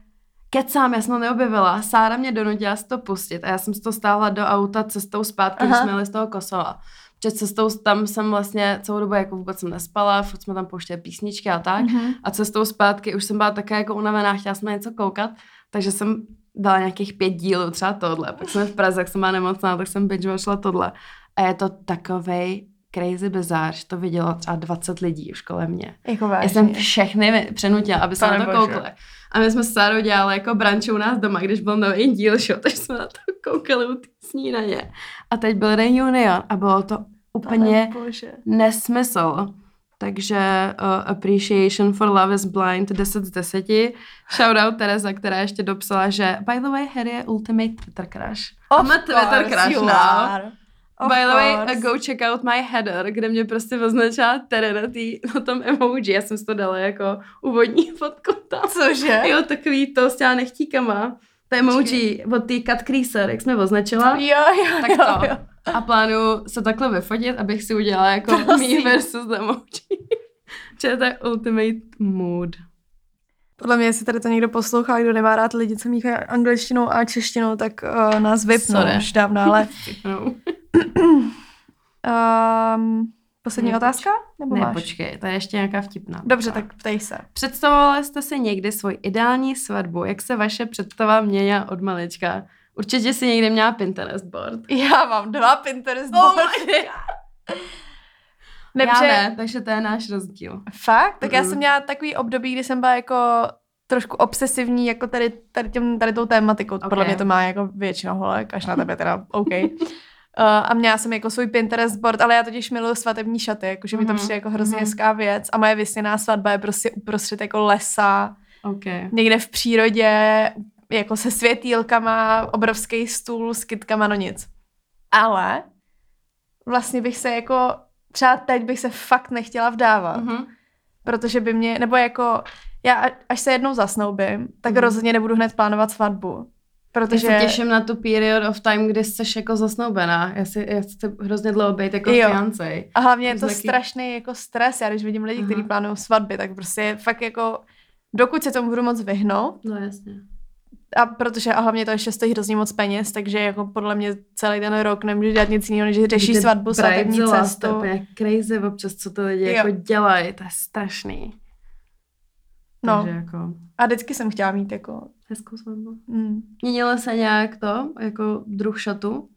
kecám, já jsem to neobjevila, Sára mě donutila si to pustit a já jsem si to stáhla do auta cestou zpátky, když jsme jeli z toho Kosova. Protože cestou tam jsem vlastně celou dobu jako vůbec jsem nespala, furt jsme tam pouštěli písničky a tak. Mhm. A cestou zpátky už jsem byla také jako unavená, chtěla jsem na něco koukat, takže jsem dala nějakých pět dílů, třeba tohle. Pak jsem v Praze, jak jsem byla nemocná, tak jsem binge tohle. A je to takovej crazy bizár, že to vidělo třeba 20 už kolem mě. Jako Já vážně. jsem všechny přenutila, aby se na to bože. koukali. A my jsme s Sárou dělali jako branče u nás doma, když byl nový díl show, takže jsme na to koukali u snídaně. A teď byl reunion a bylo to úplně nesmysl. Takže uh, appreciation for love is blind 10 z 10. Shoutout Tereza, která ještě dopsala, že by the way, Harry je ultimate Twitter crush. Of I'm a Twitter crush you now. Of by the way, course. uh, go check out my header, kde mě prostě označila Tere na, tý, na tom emoji. Já jsem si to dala jako úvodní [laughs] fotku tam. Cože? Jo, takový to s těma nechtíkama. To emoji od té cut creaser, jak jsme označila. Jo, jo, Tak jo, to. jo. A plánuju se takhle vyfotit, abych si udělala jako Prosím. me versus emoji. [laughs] Že to je ultimate mood. Podle mě, jestli tady to někdo poslouchá, kdo nemá rád lidi, co míchají angličtinou a češtinou, tak uh, nás vypnou Sorry. už dávno, ale um, [laughs] poslední Ne, otázka? Nebo Ne, máš? počkej, to je ještě nějaká vtipná. Dobře, tak ptej se. Představovali jste si někdy svoji ideální svatbu? Jak se vaše představa měnila od malička? Určitě si někdy měla Pinterest board. Já mám dva Pinterest Oh boardy. Nebře, Já ne, takže to je náš rozdíl. Fakt? Tak já Mm. jsem měla takový období, kdy jsem byla jako trošku obsesivní, jako tady, tady, těm, tady tou tématikou. Okay. Podle mě to má jako většina holek, až na tebe teda OK. [laughs] a měla jsem jako svůj Pinterest board, ale já totiž miluji svatební šaty, jakože mm-hmm. mi to Mhm, přijde jako hrozně mhm. hezká věc a moje vysněná svatba je prostě uprostřed jako lesa, Okay. někde v přírodě, jako se světýlkama, obrovský stůl s kytkama, no nic. Ale vlastně bych se jako, třeba teď bych se fakt nechtěla vdávat, mm-hmm. Mhm. protože by mě, nebo jako, já až se jednou zasnoubím, tak Mhm. mm-hmm. rozhodně nebudu hned plánovat svatbu. Protože... Já se těším na tu period of time, kdy jsi jako zasnoubená. Já si, já chci hrozně dlouho být jako Jo. fiancé. A hlavně je to Znaky. strašný jako stres. Já když vidím lidi, kteří Aha. plánují svatby, tak prostě fakt jako dokud se tomu budu moc vyhnout, No jasně. A protože a hlavně to ještě stojí hrozně moc peněz, takže jako podle mě celý ten rok nemůžu dělat nic jiného, než řešíš Ty svatbu, svatební cestu. To je crazy občas, co to lidi Jo. jako dělají. To je strašný. No. Takže jako A vždycky jsem chtěla mít jako... hezkou svatbu. Mm. Měnilo se nějak to, jako druh šatu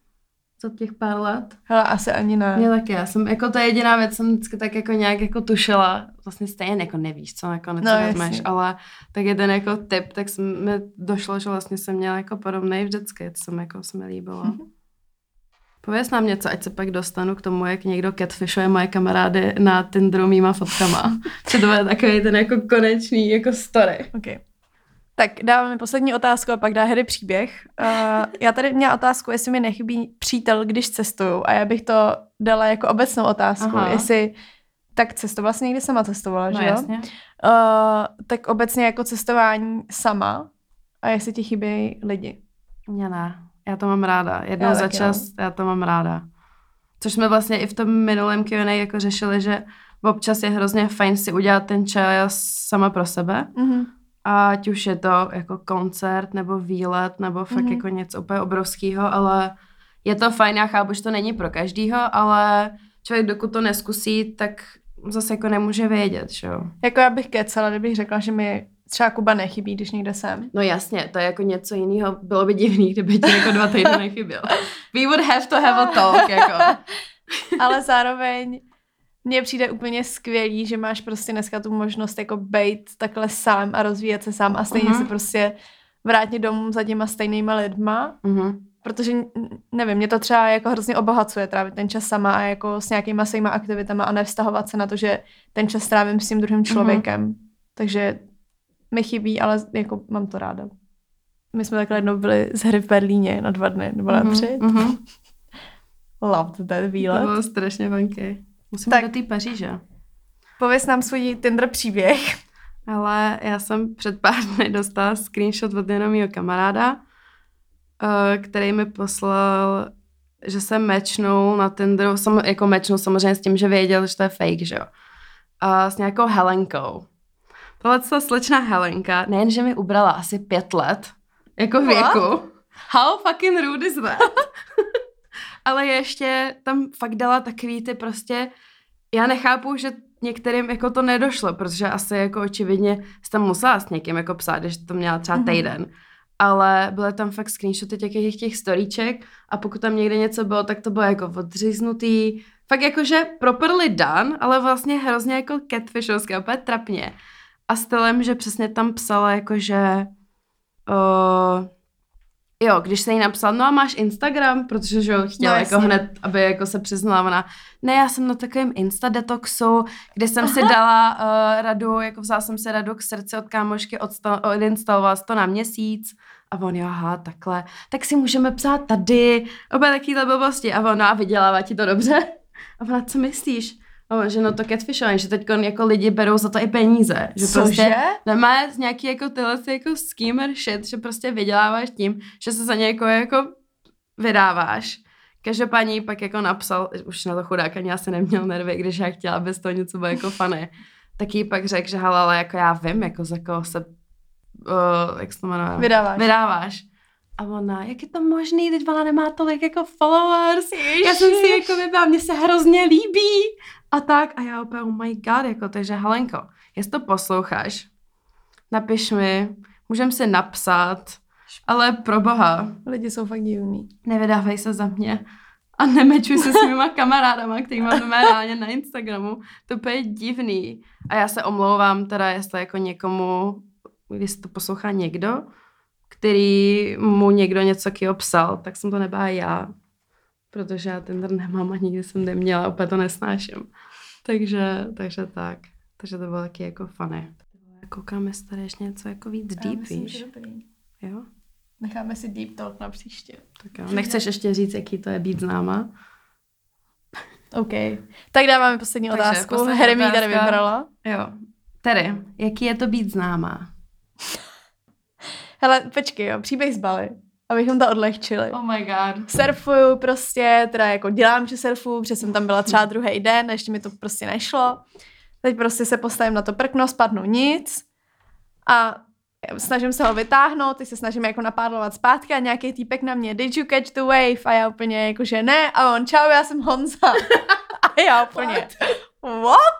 za těch pár let? Hele, asi ani ne. Mě taky, já jsem, jako to je jediná věc, jsem vždycky tak jako nějak jako tušila, vlastně stejně jako nevíš, co nakonec No, jasně. ale tak jeden jako tip, tak jsem, mi došlo, že vlastně jsem měla jako podobný vždycky, to jsem jako se mi líbilo. Mhm. Pověz nám něco, ať se pak dostanu k tomu, jak někdo catfishuje moje kamarády na Tinderu mýma fotkama. Že [laughs] to bude takový ten jako konečný jako story. Okay. Tak dáváme poslední otázku a pak dá Hedy příběh. Uh, já tady měla otázku, jestli mi nechybí přítel, když cestuju. A já bych to dala jako obecnou otázku. Aha. Jestli tak cestovala jsi někdy sama cestovala, No že jo? jasně. Uh, tak obecně jako cestování sama a jestli ti chybí lidi. Mně ne. Já to mám ráda. Jednou Já za čas já to mám ráda. Což jsme vlastně i v tom minulém Q&A jako řešili, že občas je hrozně fajn si udělat ten čas sama pro sebe. Mm-hmm. Ať už je to jako koncert nebo výlet nebo fakt Mhm. jako něco úplně obrovského, ale je to fajn, já chápu, že to není pro každýho, ale člověk dokud to neskusí, tak zase jako nemůže vědět, že jo. Jako já bych kecala, kdybych řekla, že mi třeba Kuba nechybí, když někde jsem. No jasně, to je jako něco jiného. Bylo by divný, kdyby ti jako dva týdny [laughs] nechyběl. We would have to have a talk, jako. [laughs] Ale zároveň mně přijde úplně skvělý, že máš prostě dneska tu možnost jako být takhle sám a rozvíjet se sám a stejně Mhm. se prostě vrátit domů za těma stejnýma lidma, Mhm. protože nevím, mě to třeba jako hrozně obohacuje trávit ten čas sama a jako s nějakýma svýma aktivitama a nevztahovat se na to, že ten čas trávím s tím druhým člověkem. Takže mi chybí, ale jako mám to ráda. My jsme takhle jednou byli z hry v Berlíně na dva dny, nebo na Mhm, tři. mhm. [laughs] Loved that To výlet. bylo strašně funky. Musím Tak. do té Paříže. Pověz nám svůj Tinder příběh. Ale já jsem před pár dny dostala screenshot od jednoho mého kamaráda, eh, který mi poslal, že se matchnul na Tinderu, sam, jako matchnul samozřejmě s tím, že věděl, že to je fake, že jo. A s nějakou Helenkou. Tohle ta slečna Helenka, nejenže mi ubrala asi pět let, jako What? věku. How fucking rude is that? [laughs] Ale ještě tam fakt dala takový ty prostě, já nechápu, že některým jako to nedošlo, protože asi jako očividně jste musela s někým jako psát, když to měla třeba Mhm. týden. Ale byly tam fakt screenshoty těch, těch, těch storíček a pokud tam někde něco bylo, tak to bylo jako odříznutý. Fakt jakože properly done, ale vlastně hrozně jako catfishovské, úplně trapně. A stylem, že přesně tam psala jakože uh, Jo, když se jí napsal, no a máš Instagram, protože že jo, chtěla No, jako hned, aby jako se přiznala ona, ne, já jsem na takovém Insta detoxu, kde jsem si dala uh, [laughs] radu, jako vzala jsem si radu k srdci od kámošky, odsta- odinstalovala to na měsíc. A on, jo, aha, takhle, tak si můžeme psát tady, oba takovýhle blbosti a ona, a vydělává ti to dobře? A ona, co myslíš? A on, že no to catfishování, že teď jako lidi berou za to i peníze, že Cože? prostě Nemá nějaký jako tyhle ty jako schemer shit, že prostě vyděláváš tím, že se za někoho jako vydáváš. Každopádně pak jako napsal, už na to chudák ani asi neměl nervy, když já chtěla, aby z toho něco bylo jako funny. Tak jí pak řekl, že hele, ale jako já vím, jako za koho se, uh, jak se to jmenuje? Vydáváš. Vydáváš. A ona, jak je to možný, teď ona nemá tolik jako followers. Já jsem si jako vybrala, mně se hrozně líbí. A tak, a já úplně, oh my god, jako, takže Helenko, jestli to posloucháš, napiš mi, můžem si napsat, ale pro boha, Lidi jsou fakt divný. nevydávej se za mě a nemečuj se s mýma [laughs] kamarádama, který máme reálně na Instagramu. To je divný. A já se omlouvám teda, jestli jako někomu, když to poslouchá někdo, který mu někdo něco kýho psal, tak jsem to nebyla já. Protože já Tinder nemám a nikdy jsem neměla, opět to nesnáším. Takže, takže tak. Takže to bylo taky jako funny. Koukám, jestli tady ještě něco jako víc deep, víš? Jo? Necháme si deep talk na příště. Tak jo. Nechceš ještě říct, jaký to je být známa? OK. Tak dáváme poslední Takže otázku. poslední Hermí tady vybrala. Jo. Tedy, jaký je to být známá? Hele, počkej, jo, příběh z Bali, abychom to odlehčili. Oh my god. Surfuju prostě, teda jako dělám, že surfuju, protože jsem tam byla [laughs] třeba druhý den, ještě mi to prostě nešlo. Teď prostě se postavím na to prkno, spadnu nic a snažím se ho vytáhnout, teď se snažím jako napádlovat zpátky a nějaký týpek na mě, did you catch the wave? A já úplně jako, že ne, a on, čau, já jsem Honza. [laughs] A já úplně, what?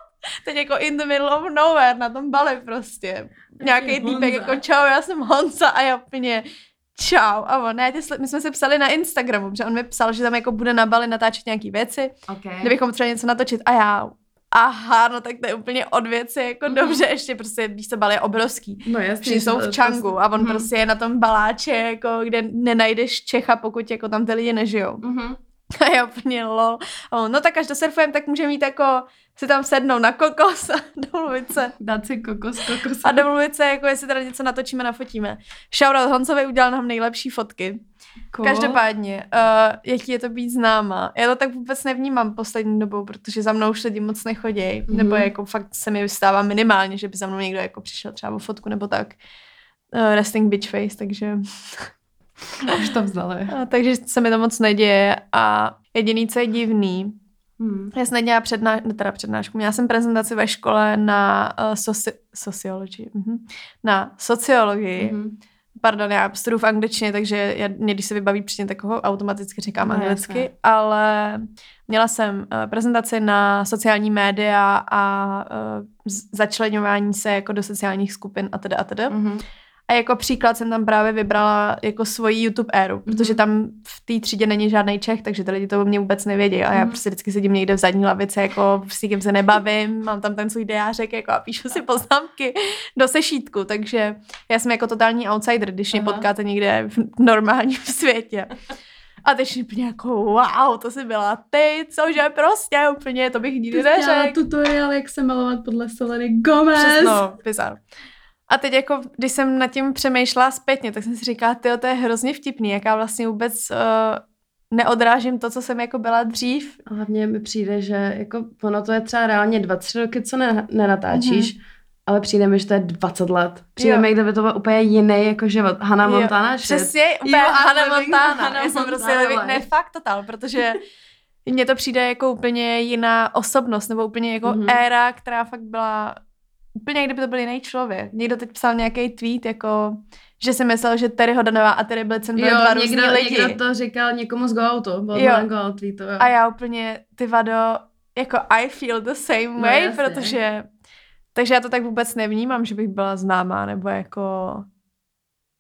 Teď jako in the middle of nowhere, na tom Bali prostě. Nějaký Honza. týpek jako, čau, já jsem Honza a já úplně, čau. A on, ne, ty sli- my jsme se psali na Instagramu, protože on mi psal, že tam jako bude na Bali natáčet nějaký věci, Okay. kdybychom třeba něco natočit a já, aha, no tak to je úplně od věci, jako Mhm. dobře, ještě prostě, víš co, Bali je obrovský. No jasně. Všichni jsou že v Čangu a on Mhm. prostě je na tom baláče, jako, kde nenajdeš Čecha, pokud jako tam ty lidi nežijou. Mhm. [laughs] A já úplně lol. On, no tak až dosurfujem, tak může mít jako si tam sednout na kokos a [laughs] domluvit se. Dát si kokos, kokos. A domluvit se, jako jestli teda něco natočíme, nafotíme. Shoutout Honzovi udělal nám nejlepší fotky. cool. Každopádně, uh, jaký je to být známa? Já to tak vůbec nevnímám poslední dobou, protože za mnou už lidi moc nechodí. Mm-hmm. Nebo jako fakt se mi vystává minimálně, že by za mnou někdo jako přišel třeba o fotku nebo tak. Uh, resting bitch face, takže, [laughs] Už to vzali. uh, takže se mi to moc neděje a jediný, co je divný, Hmm. já jsem nedělala předná, teda přednášku, měla jsem prezentaci ve škole na uh, soci, sociologii, mhm. na sociologii, Mhm. Pardon, já studuju v angličtině, takže já, mě, když se vybaví přesně takového, automaticky říkám No, anglicky, jasně. ale měla jsem uh, prezentaci na sociální média a uh, začlenování se jako do sociálních skupin a teda a teda. Mhm. A jako příklad jsem tam právě vybrala jako svoji YouTube éru, Mhm. protože tam v té třídě není žádný Čech, takže ty lidi to o mě vůbec nevědí. A já Mhm. prostě vždycky sedím někde v zadní lavici, jako s nikým se nebavím, mám tam ten svůj diářek jako a píšu si poznámky do sešítku, takže já jsem jako totální outsider, když mě Aha. potkáte někde v normálním [laughs] světě. A teď úplně jako, wow, to jsi byla ty, cože prostě úplně, to bych nikdy neřekl. tutoriál, jak se malovat podle Seleny Gomez. Přesno, bizar. A teď jako, když jsem nad tím přemýšlela zpětně, tak jsem si říkala, ty to je hrozně vtipný, jak já vlastně vůbec uh, neodrážím to, co jsem jako byla dřív. A Hlavně mi přijde, že jako ono to je třeba reálně dva, tři roky, co ne, nenatáčíš, ale přijde mi, že to je 20 let. Přijde Jo. mi, kdyby to byl úplně jiný jako život. Hannah Jo, Montana shit. Přesně, úplně Jo, Hannah Montana. Hannah Já jsem prostě Montana ne, fakt total, protože mně to přijde jako úplně jiná osobnost, nebo úplně jako Mhm. éra, která fakt byla úplně kdyby to byl jiný člověk. Někdo teď psal nějaký tweet, jako, že si myslel, že Terry Hodanová a Terry Blitzen byly dva někdo, různý lidi. někdo to říkal někomu z Gooutu, byl Jo. to Gout tweetu, jo. A já úplně, ty vado, jako I feel the same No way, jasně. protože, takže já to tak vůbec nevnímám, že bych byla známá, nebo jako,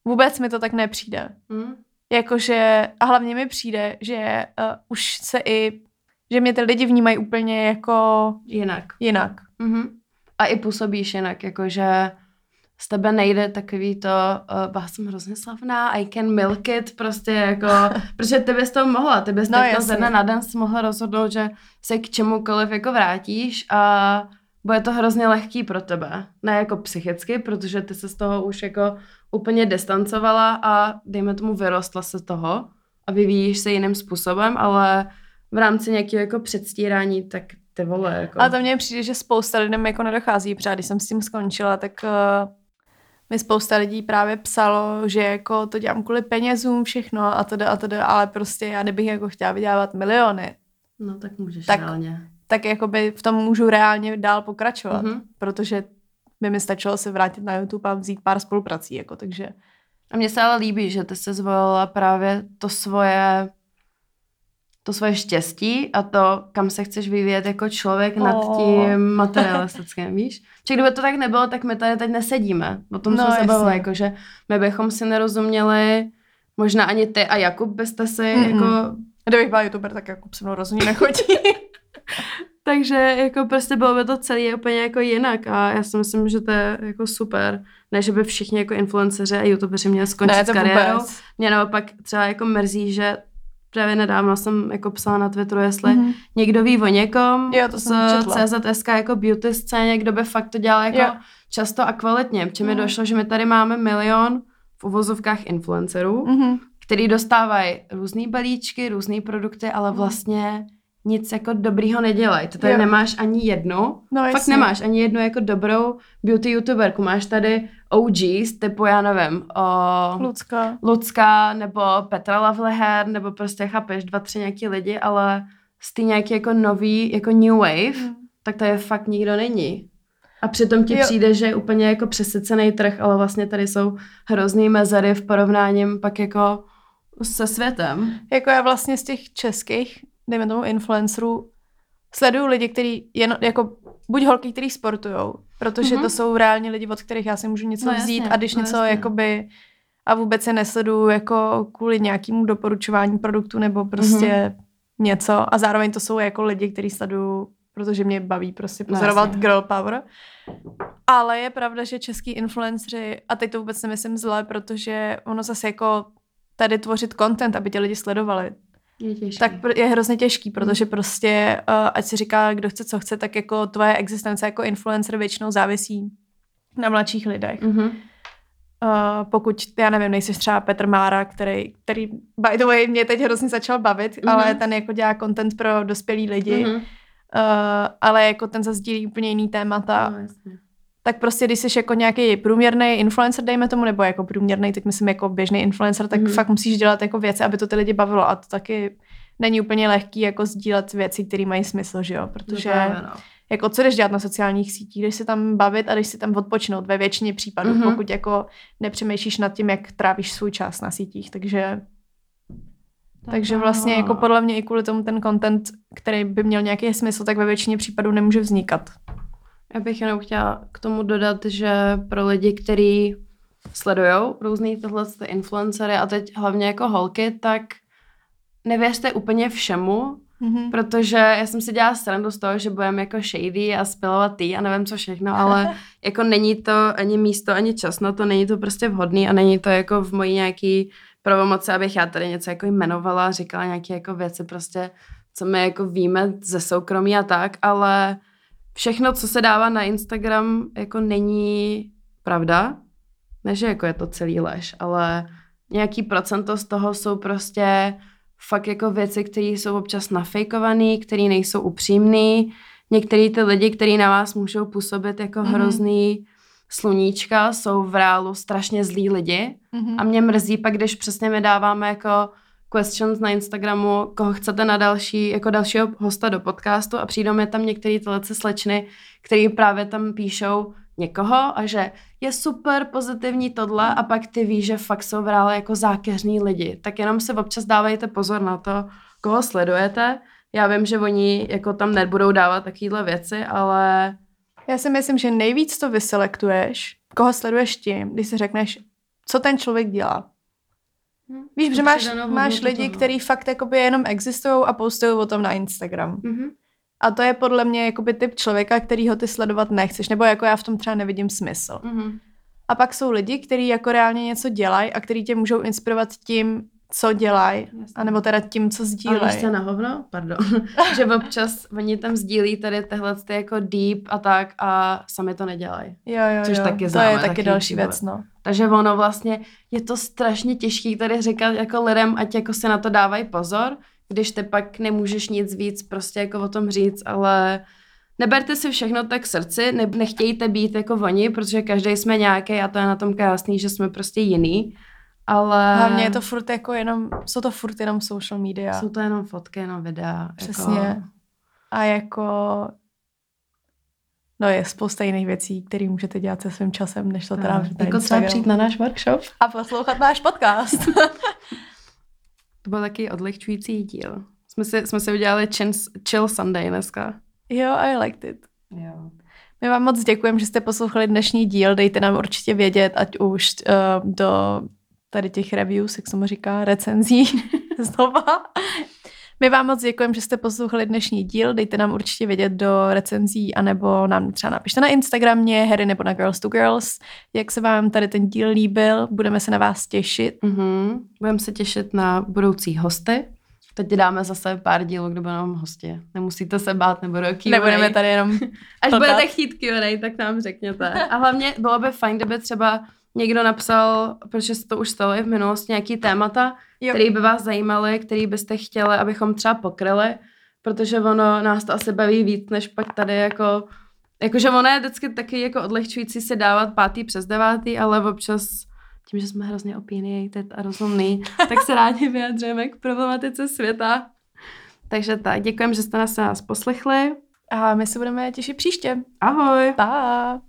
vůbec mi to tak nepřijde. Hm? Jakože, a hlavně mi přijde, že uh, už se i, že mě ty lidi vnímají úplně jako Jinak. jinak. Mhm. A i působíš jinak, jakože z tebe nejde takový to, uh, byla jsem hrozně slavná, I can milk it, prostě jako, [laughs] protože ty bys to mohla, ty bys No, takto jasně. ze dne na den si mohla rozhodnout, že se k čemukoliv jako vrátíš a bude to hrozně lehký pro tebe. Ne jako psychicky, protože ty se z toho už jako úplně distancovala a dejme tomu vyrostla se toho a vyvíjíš se jiným způsobem, ale v rámci nějakého jako předstírání, tak ty vole, jako... Ale to mně přijde, že spousta lidem jako nedochází, protože když jsem s tím skončila, tak uh, mi spousta lidí právě psalo, že jako to dělám kvůli penězům všechno a teda a teda, ale prostě já kdybych jako chtěla vydělávat miliony, No tak můžeš Tak- tak, reálně. tak jakoby v tom můžu reálně dál pokračovat, Mhm. protože by mi stačilo se vrátit na YouTube a vzít pár spoluprací, jako takže. A mně se ale líbí, že ty jsi zvolila právě to svoje to svoje štěstí a to, kam se chceš vyvíjet jako člověk nad Oh. tím [laughs] materialistickým, víš? Že kdyby to tak nebylo, tak my tady teď nesedíme. O tom No, jsme se bavili, jako že my bychom si nerozuměli, možná ani ty a Jakub byste si Mm-mm. jako Kdybych byla youtuber, tak jako se mnou rozhodně nechodí. [laughs] Takže jako prostě bylo by to celé úplně jako jinak a já si myslím, že to je jako super. Ne, že by všichni jako influenceři a youtubeři měli skončit ne, s to kariérou. vůbec. Mě naopak třeba jako mrzí, že právě nedávno jsem jako psala na Twitteru, jestli Mhm. někdo ví o někom Jo, to z. CZSK jako beauty scéně, kdo by fakt to dělal jako Jo. často a kvalitně. Protože mi Mhm. došlo, že my tady máme milion v uvozovkách influencerů, Mhm. který dostávají různé balíčky, různé produkty, ale vlastně nic jako dobrýho nedělají. To tady Jo. nemáš ani jednu. No, Fakt jasně. nemáš ani jednu jako dobrou beauty youtuberku. Máš tady OGs, typu já nevím, o Lucka. Lucka nebo Petra Lovelyhair, nebo prostě chápeš, dva, tři nějaký lidi, ale z ty nějaký jako nový, jako new wave, Mhm. tak tady fakt nikdo není. A přitom ti Jo. přijde, že je úplně jako přesycený trh, ale vlastně tady jsou hrozný mezery v porovnáním pak jako se světem. Jako já vlastně z těch českých, dejme tomu influencerů, sleduju lidi, kteří jen, jako buď holky, kteří sportujou, protože Mhm. to jsou reálně lidi, od kterých já si můžu něco No no, jasně, vzít a když no něco jasně. jakoby a vůbec se nesleduju jako kvůli nějakému doporučování produktu nebo prostě Mhm. něco a zároveň to jsou jako lidi, kteří sleduju, protože mě baví prostě No pozorovat jasně. girl power. Ale je pravda, že český influenceri, a teď to vůbec nemyslím zle, protože ono zase jako tady tvořit content, aby tě lidi sledovali, Je tak je hrozně těžký, Hmm. protože prostě, uh, ať si říká, kdo chce, co chce, tak jako tvoje existence jako influencer většinou závisí na mladších lidech. Mhm. Uh, pokud, já nevím, nejsi třeba Petr Mára, který, který by the way, mě teď hrozně začal bavit, Mhm. ale ten jako dělá content pro dospělý lidi, Mhm. uh, ale jako ten zase sdílí úplně jiný témata, No, jasně. Tak prostě když jsi jako nějaký průměrný influencer, dejme tomu, nebo jako průměrný, teď myslím jako běžný influencer, tak mm. fakt musíš dělat jako věci, aby to ty lidi bavilo a to taky není úplně lehký jako sdílet věci, které mají smysl, že jo, protože No právě, no. jako co jdeš dělat na sociálních sítích, jdeš si tam bavit a jdeš si tam odpočinout ve většině případů, Mhm. mm-hmm. pokud jako nepřemýšlíš nad tím, jak trávíš svůj čas na sítích, takže takže vlastně jako podle mě i kvůli tomu ten content, který by měl nějaký smysl, tak ve většině případů nemůže vznikat. Já bych jenom chtěla k tomu dodat, že pro lidi, kteří sledují různý tyhle ty influencery a teď hlavně jako holky, tak nevěřte úplně všemu, Mm-hmm. protože já jsem si dělala srandu z toho, že budeme jako shady a spilovat tý a nevím co všechno, ale [laughs] jako není to ani místo, ani čas na to, není to prostě vhodný a není to jako v mojí nějaký pravomoci, abych já tady něco jako jmenovala, říkala nějaké jako věci prostě, co my jako víme ze soukromí a tak, ale všechno, co se dává na Instagram, jako není pravda. Ne, že jako je to celý lež, ale nějaký procento z toho jsou prostě fakt jako věci, které jsou občas nafejkované, které nejsou upřímné. Některý ty lidi, kteří na vás můžou působit jako Mhm. mm-hmm. hrozný sluníčka, jsou v reálu strašně zlí lidi. Mm-hmm. A mě mrzí pak, když přesně my dáváme jako questions na Instagramu, koho chcete na další, jako dalšího hosta do podcastu a přijdou mi tam některé tyhle slečny, který právě tam píšou někoho a že je super pozitivní tohle a pak ty víš, že fakt jsou v reále jako zákeřní lidi. Tak jenom si občas dávejte pozor na to, koho sledujete. Já vím, že oni jako tam nebudou dávat takovéhle věci, ale Já si myslím, že nejvíc to vyselektuješ, koho sleduješ tím, když si řekneš, co ten člověk dělá. Víš, Tu že máš, máš lidi, toho. kteří fakt jakoby jenom existují a postují o tom na Instagram. mm-hmm. A to je podle mě jakoby typ člověka, kterýho ty sledovat nechceš, nebo jako já v tom třeba nevidím smysl. Mm-hmm. A pak jsou lidi, kteří jako reálně něco dělají a kteří tě můžou inspirovat tím, co dělají, anebo teda tím, co Ale sdílejí. co na hovno? Pardon. [laughs] že občas oni tam sdílí tady tyhle ty jako deep a tak a sami to nedělají. Jo, jo, Což jo. taky to známe, je taky taky další věc, no. Takže ono vlastně, je to strašně těžký tady říkat jako lidem, ať jako se na to dávají pozor, když ty pak nemůžeš nic víc prostě jako o tom říct, ale neberte si všechno tak srdci, ne, nechtějte být jako oni, protože každý jsme nějaký a to je na tom krásný, že jsme prostě jiný, ale Hlavně je to furt jako jenom, jsou to furt jenom social media. jsou to jenom fotky, jenom videa. Přesně. Jako, A jako, no je spousta jiných věcí, které můžete dělat se svým časem, než to teda no, jako třeba přijít na náš workshop. A poslouchat náš podcast. [laughs] To byl taky odlehčující díl. Jsme si, jsme si udělali chill, chill Sunday dneska. jo, I liked it. Jo. My vám moc děkujeme, že jste poslouchali dnešní díl. Dejte nám určitě vědět, ať už uh, do tady těch reviews, jak se mu říká, recenzí [laughs] znova. My vám moc děkujeme, že jste poslouchali dnešní díl. Dejte nám určitě vědět do recenzí, anebo nám třeba napište na Instagramě, Harry nebo na Girls to Girls, jak se vám tady ten díl líbil. Budeme se na vás těšit. Mm-hmm. Budeme se těšit na budoucí hosty Teď dáme zase pár dílů, kde budou hosti. Nemusíte se bát, nebo do Q&A. Nebudeme tady jenom Až budete chtít Q&A, tak nám řekněte. A hlavně bylo by fajn, kdyby třeba někdo napsal, protože se to už stalo i v minulosti, nějaký témata, Jo. který by vás zajímaly, který byste chtěli, abychom třeba pokryli, protože ono nás to asi baví víc, než pak tady jako, jakože ono je vždycky taky jako odlehčující si dávat pátý přes devátý, ale občas tím, že jsme hrozně opinionated a rozumný, [laughs] tak se rádi vyjadřujeme k problematice světa. Takže tak, děkujeme, že jste nás, nás poslechli. A my se budeme těšit příště. Ahoj! Pa!